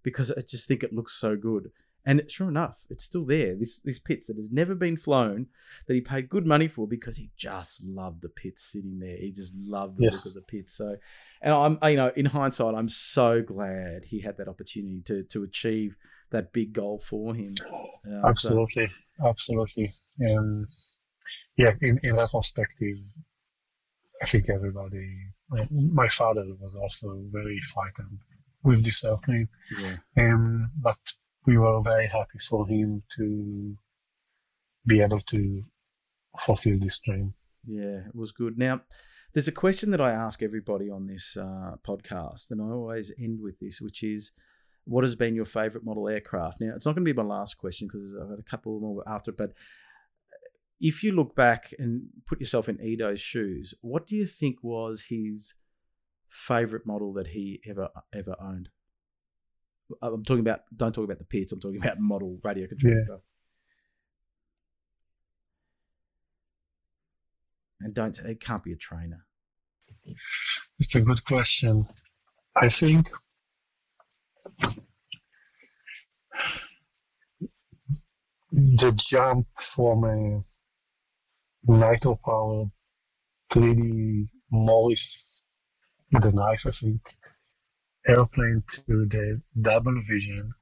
because I just think it looks so good." And sure enough, it's still there. This this Pitts that has never been flown, that he paid good money for because he just loved the Pitts sitting there. He just loved the yes. look of the Pitts. So, and I'm you know in hindsight, I'm so glad he had that opportunity to to achieve that big goal for him. Uh, absolutely, so. absolutely. Um, yeah, in in that perspective, I think everybody. My father was also very frightened with this airplane. Yeah. Um, but we were very happy for him to be able to fulfill this dream. Yeah, it was good. Now, there's a question that I ask everybody on this uh, podcast, and I always end with this, which is, what has been your favourite model aircraft? Now, it's not going to be my last question because I've got a couple more after it, but if you look back and put yourself in Ido's shoes, what do you think was his favourite model that he ever ever owned? I'm talking about don't talk about the Pitts. I'm talking about model radio control yeah. stuff. And don't it can't be a trainer. It's a good question. I think the jump from a nitro powered 3D Morris a knife, I think, airplane to the double vision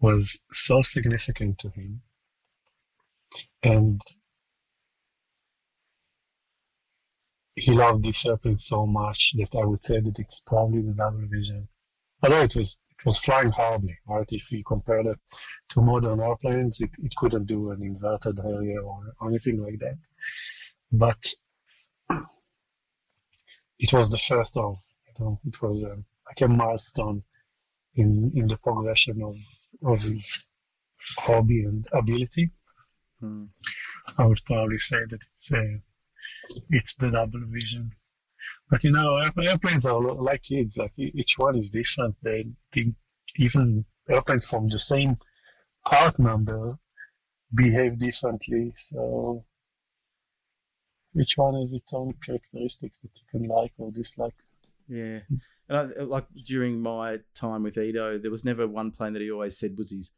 was so significant to him. And he loved this airplane so much that I would say that it's probably the double vision. Although it was it was flying horribly, right? If you compare it to modern airplanes, it, it couldn't do an inverted Harrier or, or anything like that. But it was the first of, you know, it was um, like a milestone in in the progression of of his hobby and ability. Hmm. I would probably say that it's a, it's the double vision. But you know, airplanes are like kids. Like each one is different. They, they even airplanes from the same part number behave differently. So each one has its own characteristics that you can like or dislike. Yeah. And I, like during my time with Ido, there was never one plane that he always said was his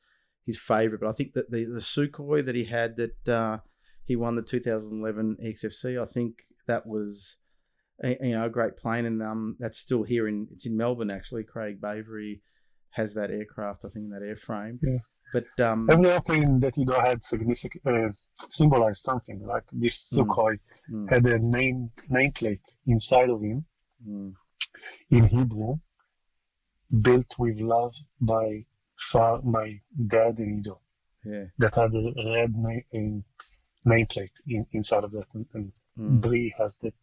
his favorite. But I think that the the Sukhoi that he had that uh, he won the 2011 XFC, I think that was a, you know a great plane, and um, that's still here in it's in Melbourne actually. Craig Bavery has that aircraft, I think, in that airframe. Yeah. But um, every airplane that he had significant uh, symbolized something. Like this mm. Sukhoi mm. had a name nameplate inside of him. Mm in Hebrew, built with love by far my dad and Ido. Yeah. That had a red name, nameplate in, inside of that, and, and mm. Bree has that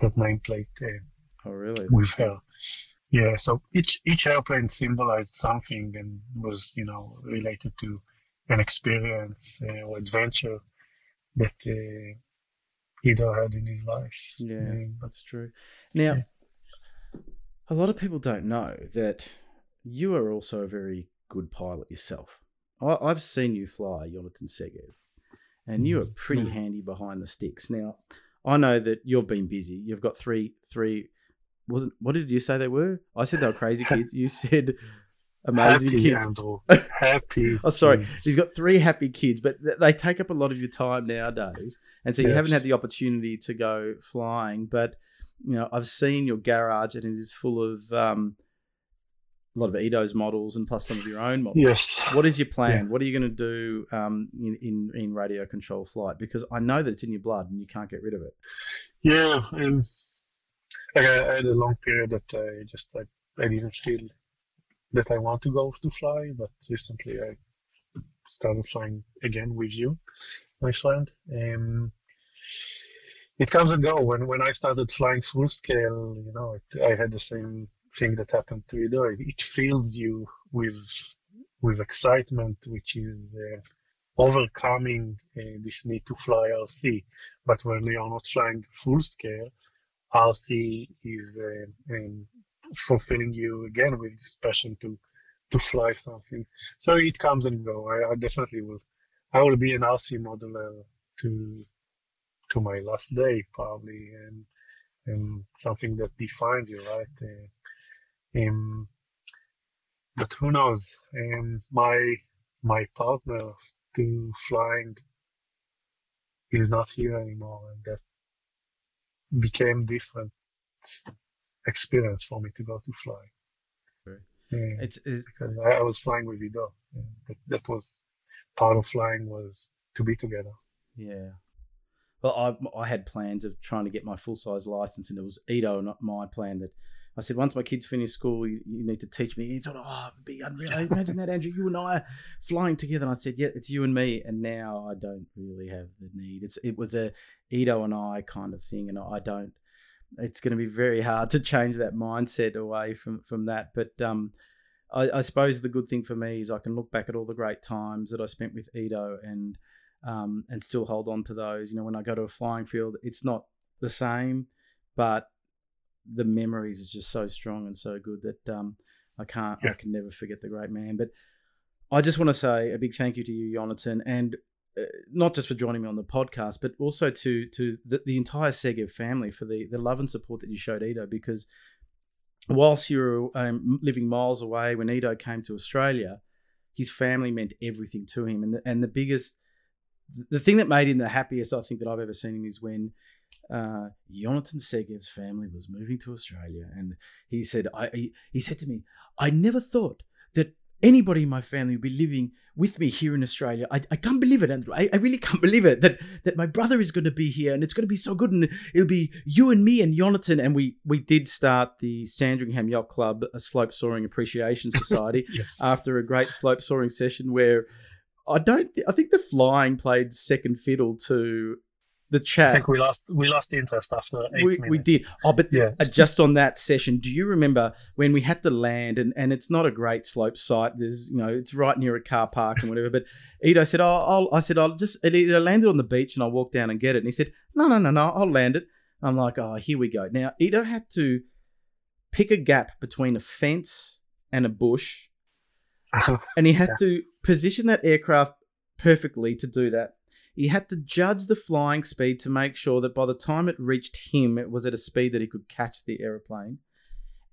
that nameplate. Uh, oh, really? With her. Yeah. So each each airplane symbolized something and was you know related to an experience uh, or adventure that uh, Ido had in his life. Yeah, that's true. Now. Yeah a lot of people don't know that you are also a very good pilot yourself. I, have seen you fly Yonatan Segev, and you are mm-hmm. pretty mm-hmm. handy behind the sticks. Now, I know that you've been busy. You've got three, three. Wasn't what did you say they were? I said they were crazy kids. You said amazing happy, kids. Andrew. Happy. oh, sorry. Kids. He's got three happy kids, but they take up a lot of your time nowadays, and so you yes. haven't had the opportunity to go flying. But you know, I've seen your garage and it is full of um, a lot of Ido's models and plus some of your own models. Yes. What is your plan? What are you going to do um, in, in in radio control flight? Because I know that it's in your blood and you can't get rid of it. Yeah, um, like I, I had a long period that I just I, I didn't feel that I want to go to fly, but recently I started flying again with you, my friend. Um, it comes and go. When when I started flying full scale, you know, it, I had the same thing that happened to Ido. It, it fills you with with excitement, which is uh, overcoming uh, this need to fly RC. But when you're not flying full scale, RC is uh, um, fulfilling you again with this passion to to fly something. So it comes and go. I, I definitely will. I will be an RC modeler to to my last day probably, and and something that defines you, right? Uh, um, but who knows? Um, my my partner to flying is not here anymore, and that became different experience for me to go to fly. It's, it's because I, I was flying with Ido. Yeah, that, that was part of flying was to be together. yeah. Well, I I had plans of trying to get my full size license, and it was Ido, not my plan. That I said once my kids finish school, you, you need to teach me. He thought, oh, it'd be unreal. Imagine that, Andrew. You and I are flying together. And I said, yeah, it's you and me. And now I don't really have the need. It's it was a Ido and I kind of thing, and I don't. It's going to be very hard to change that mindset away from from that. But um, I, I suppose the good thing for me is I can look back at all the great times that I spent with Ido and um, and still hold on to those. You know, when I go to a flying field, it's not the same, but the memories are just so strong and so good that um, I can't, I can never forget the great man. But I just want to say a big thank you to you, Jonathan, and uh, not just for joining me on the podcast, but also to to the, the entire Segev family for the the love and support that you showed Ido. Because whilst you were um, living miles away when Ido came to Australia, his family meant everything to him, and the, and the biggest, the thing that made him the happiest I think that I've ever seen him is when uh, Jonathan Segev's family was moving to Australia, and he said, I he, he said to me, I never thought that anybody in my family would be living with me here in Australia. I, I can't believe it, Andrew. I, I really can't believe it that that my brother is going to be here and it's going to be so good. And it'll be you and me and Jonathan. And we we did start the Sandringham Yacht Club, a slope soaring appreciation society, Yes. after a great slope soaring session where I don't. I think the flying played second fiddle to the chat. I think we lost we lost interest after eight We, minutes. we did. Oh, but Yeah. uh, just on that session, do you remember when we had to land and, and it's not a great slope site? There's, you know, it's right near a car park and whatever. But Ido said, oh, I'll, I said, I'll just, Ido landed on the beach and I'll walk down and get it. And he said, no, no, no, no, I'll land it. I'm like, oh, here we go. Now, Ido had to pick a gap between a fence and a bush and he had Yeah. to position that aircraft perfectly to do that. He had to judge the flying speed to make sure that by the time it reached him, it was at a speed that he could catch the aeroplane.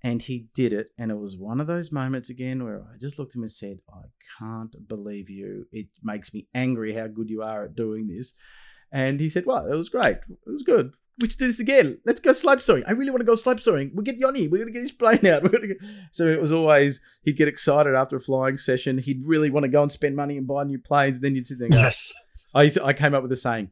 And he did it. And it was one of those moments again where I just looked at him and said, I can't believe you. It makes me angry how good you are at doing this. And he said, Well, it was great. It was good. We should do this again. Let's go slope soaring. I really want to go slope soaring. We'll get Yoni. We're going to get his plane out. We're to get... So it was always, he'd get excited after a flying session. He'd really want to go and spend money and buy new planes. Then you'd sit there and go, yes. I, used to- I came up with a saying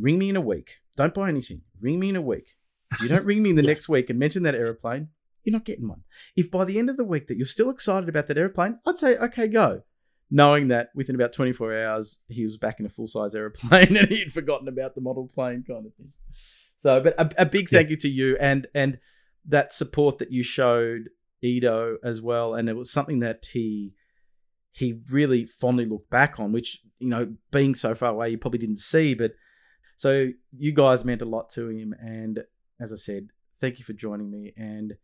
ring me in a week. Don't buy anything. Ring me in a week. If you don't ring me in the Yes. next week and mention that aeroplane, you're not getting one. If by the end of the week that you're still excited about that aeroplane, I'd say, okay, go. Knowing that within about 24 hours, he was back in a full size aeroplane and he'd forgotten about the model plane kind of thing. So, but a, a big thank you to you and and that support that you showed Ido as well. And it was something that he he really fondly looked back on, which, you know, being so far away, you probably didn't see. But so you guys meant a lot to him. And as I said, thank you for joining me. And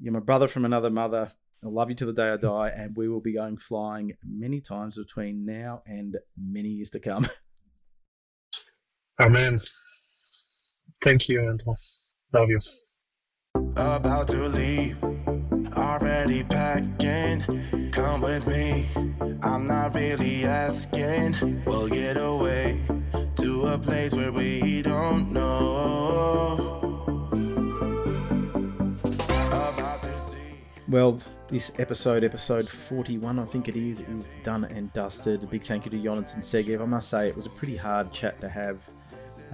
you're my brother from another mother. I love you to the day I die. And we will be going flying many times between now and many years to come. Amen. Thank you, Andrew. Love you. About to leave, already packing. Come with me, I'm not really asking. We'll get away to a place where we don't know. Well, this episode, episode 41, I think it is, is done and dusted. A big thank you to Jonathan Segev. I must say, it was a pretty hard chat to have.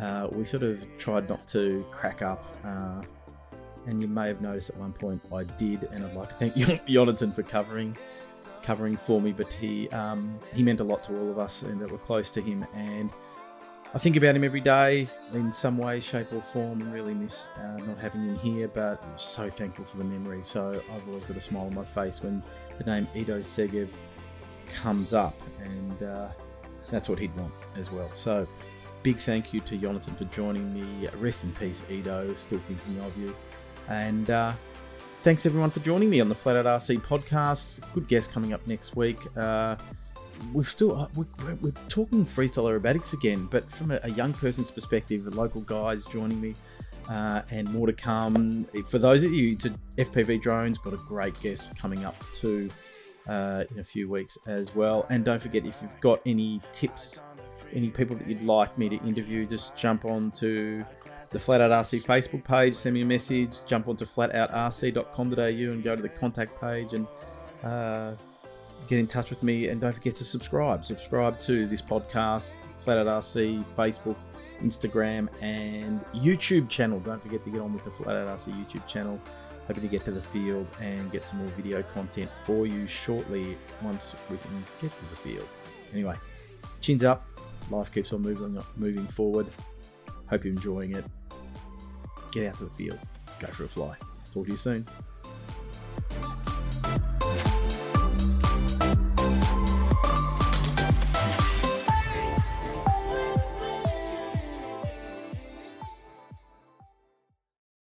Uh, we sort of tried not to crack up. Uh, and you may have noticed at one point I did, and I'd like to thank Jonathan for covering covering for me. But he um, he meant a lot to all of us, and that we're close to him. And I think about him every day in some way, shape, or form, and really miss uh, not having him here. But I'm so thankful for the memory. So I've always got a smile on my face when the name Ido Segev comes up, and uh, that's what he'd want as well. So big thank you to Jonathan for joining me. Rest in peace, Ido. Still thinking of you. And uh, thanks everyone for joining me on the Flat Out RC podcast. Good guest coming up next week. We're still uh, we're, we're, talking freestyle aerobatics again, but from a, a young person's perspective, local guys joining me, uh, and more to come. For those of you to FPV drones, got a great guest coming up too uh, in a few weeks as well. And don't forget if you've got any tips, any people that you'd like me to interview, just jump on to the Flat Out RC Facebook page, send me a message, jump onto flatoutrc.com.au and go to the contact page and uh, get in touch with me. And don't forget to subscribe. Subscribe to this podcast, Flat Out RC, Facebook, Instagram, and YouTube channel. Don't forget to get on with the Flat Out RC YouTube channel. Hoping to get to the field and get some more video content for you shortly once we can get to the field. Anyway, chins up. Life keeps on moving moving forward. Hope you're enjoying it. Get out to the field. Go for a fly. Talk to you soon.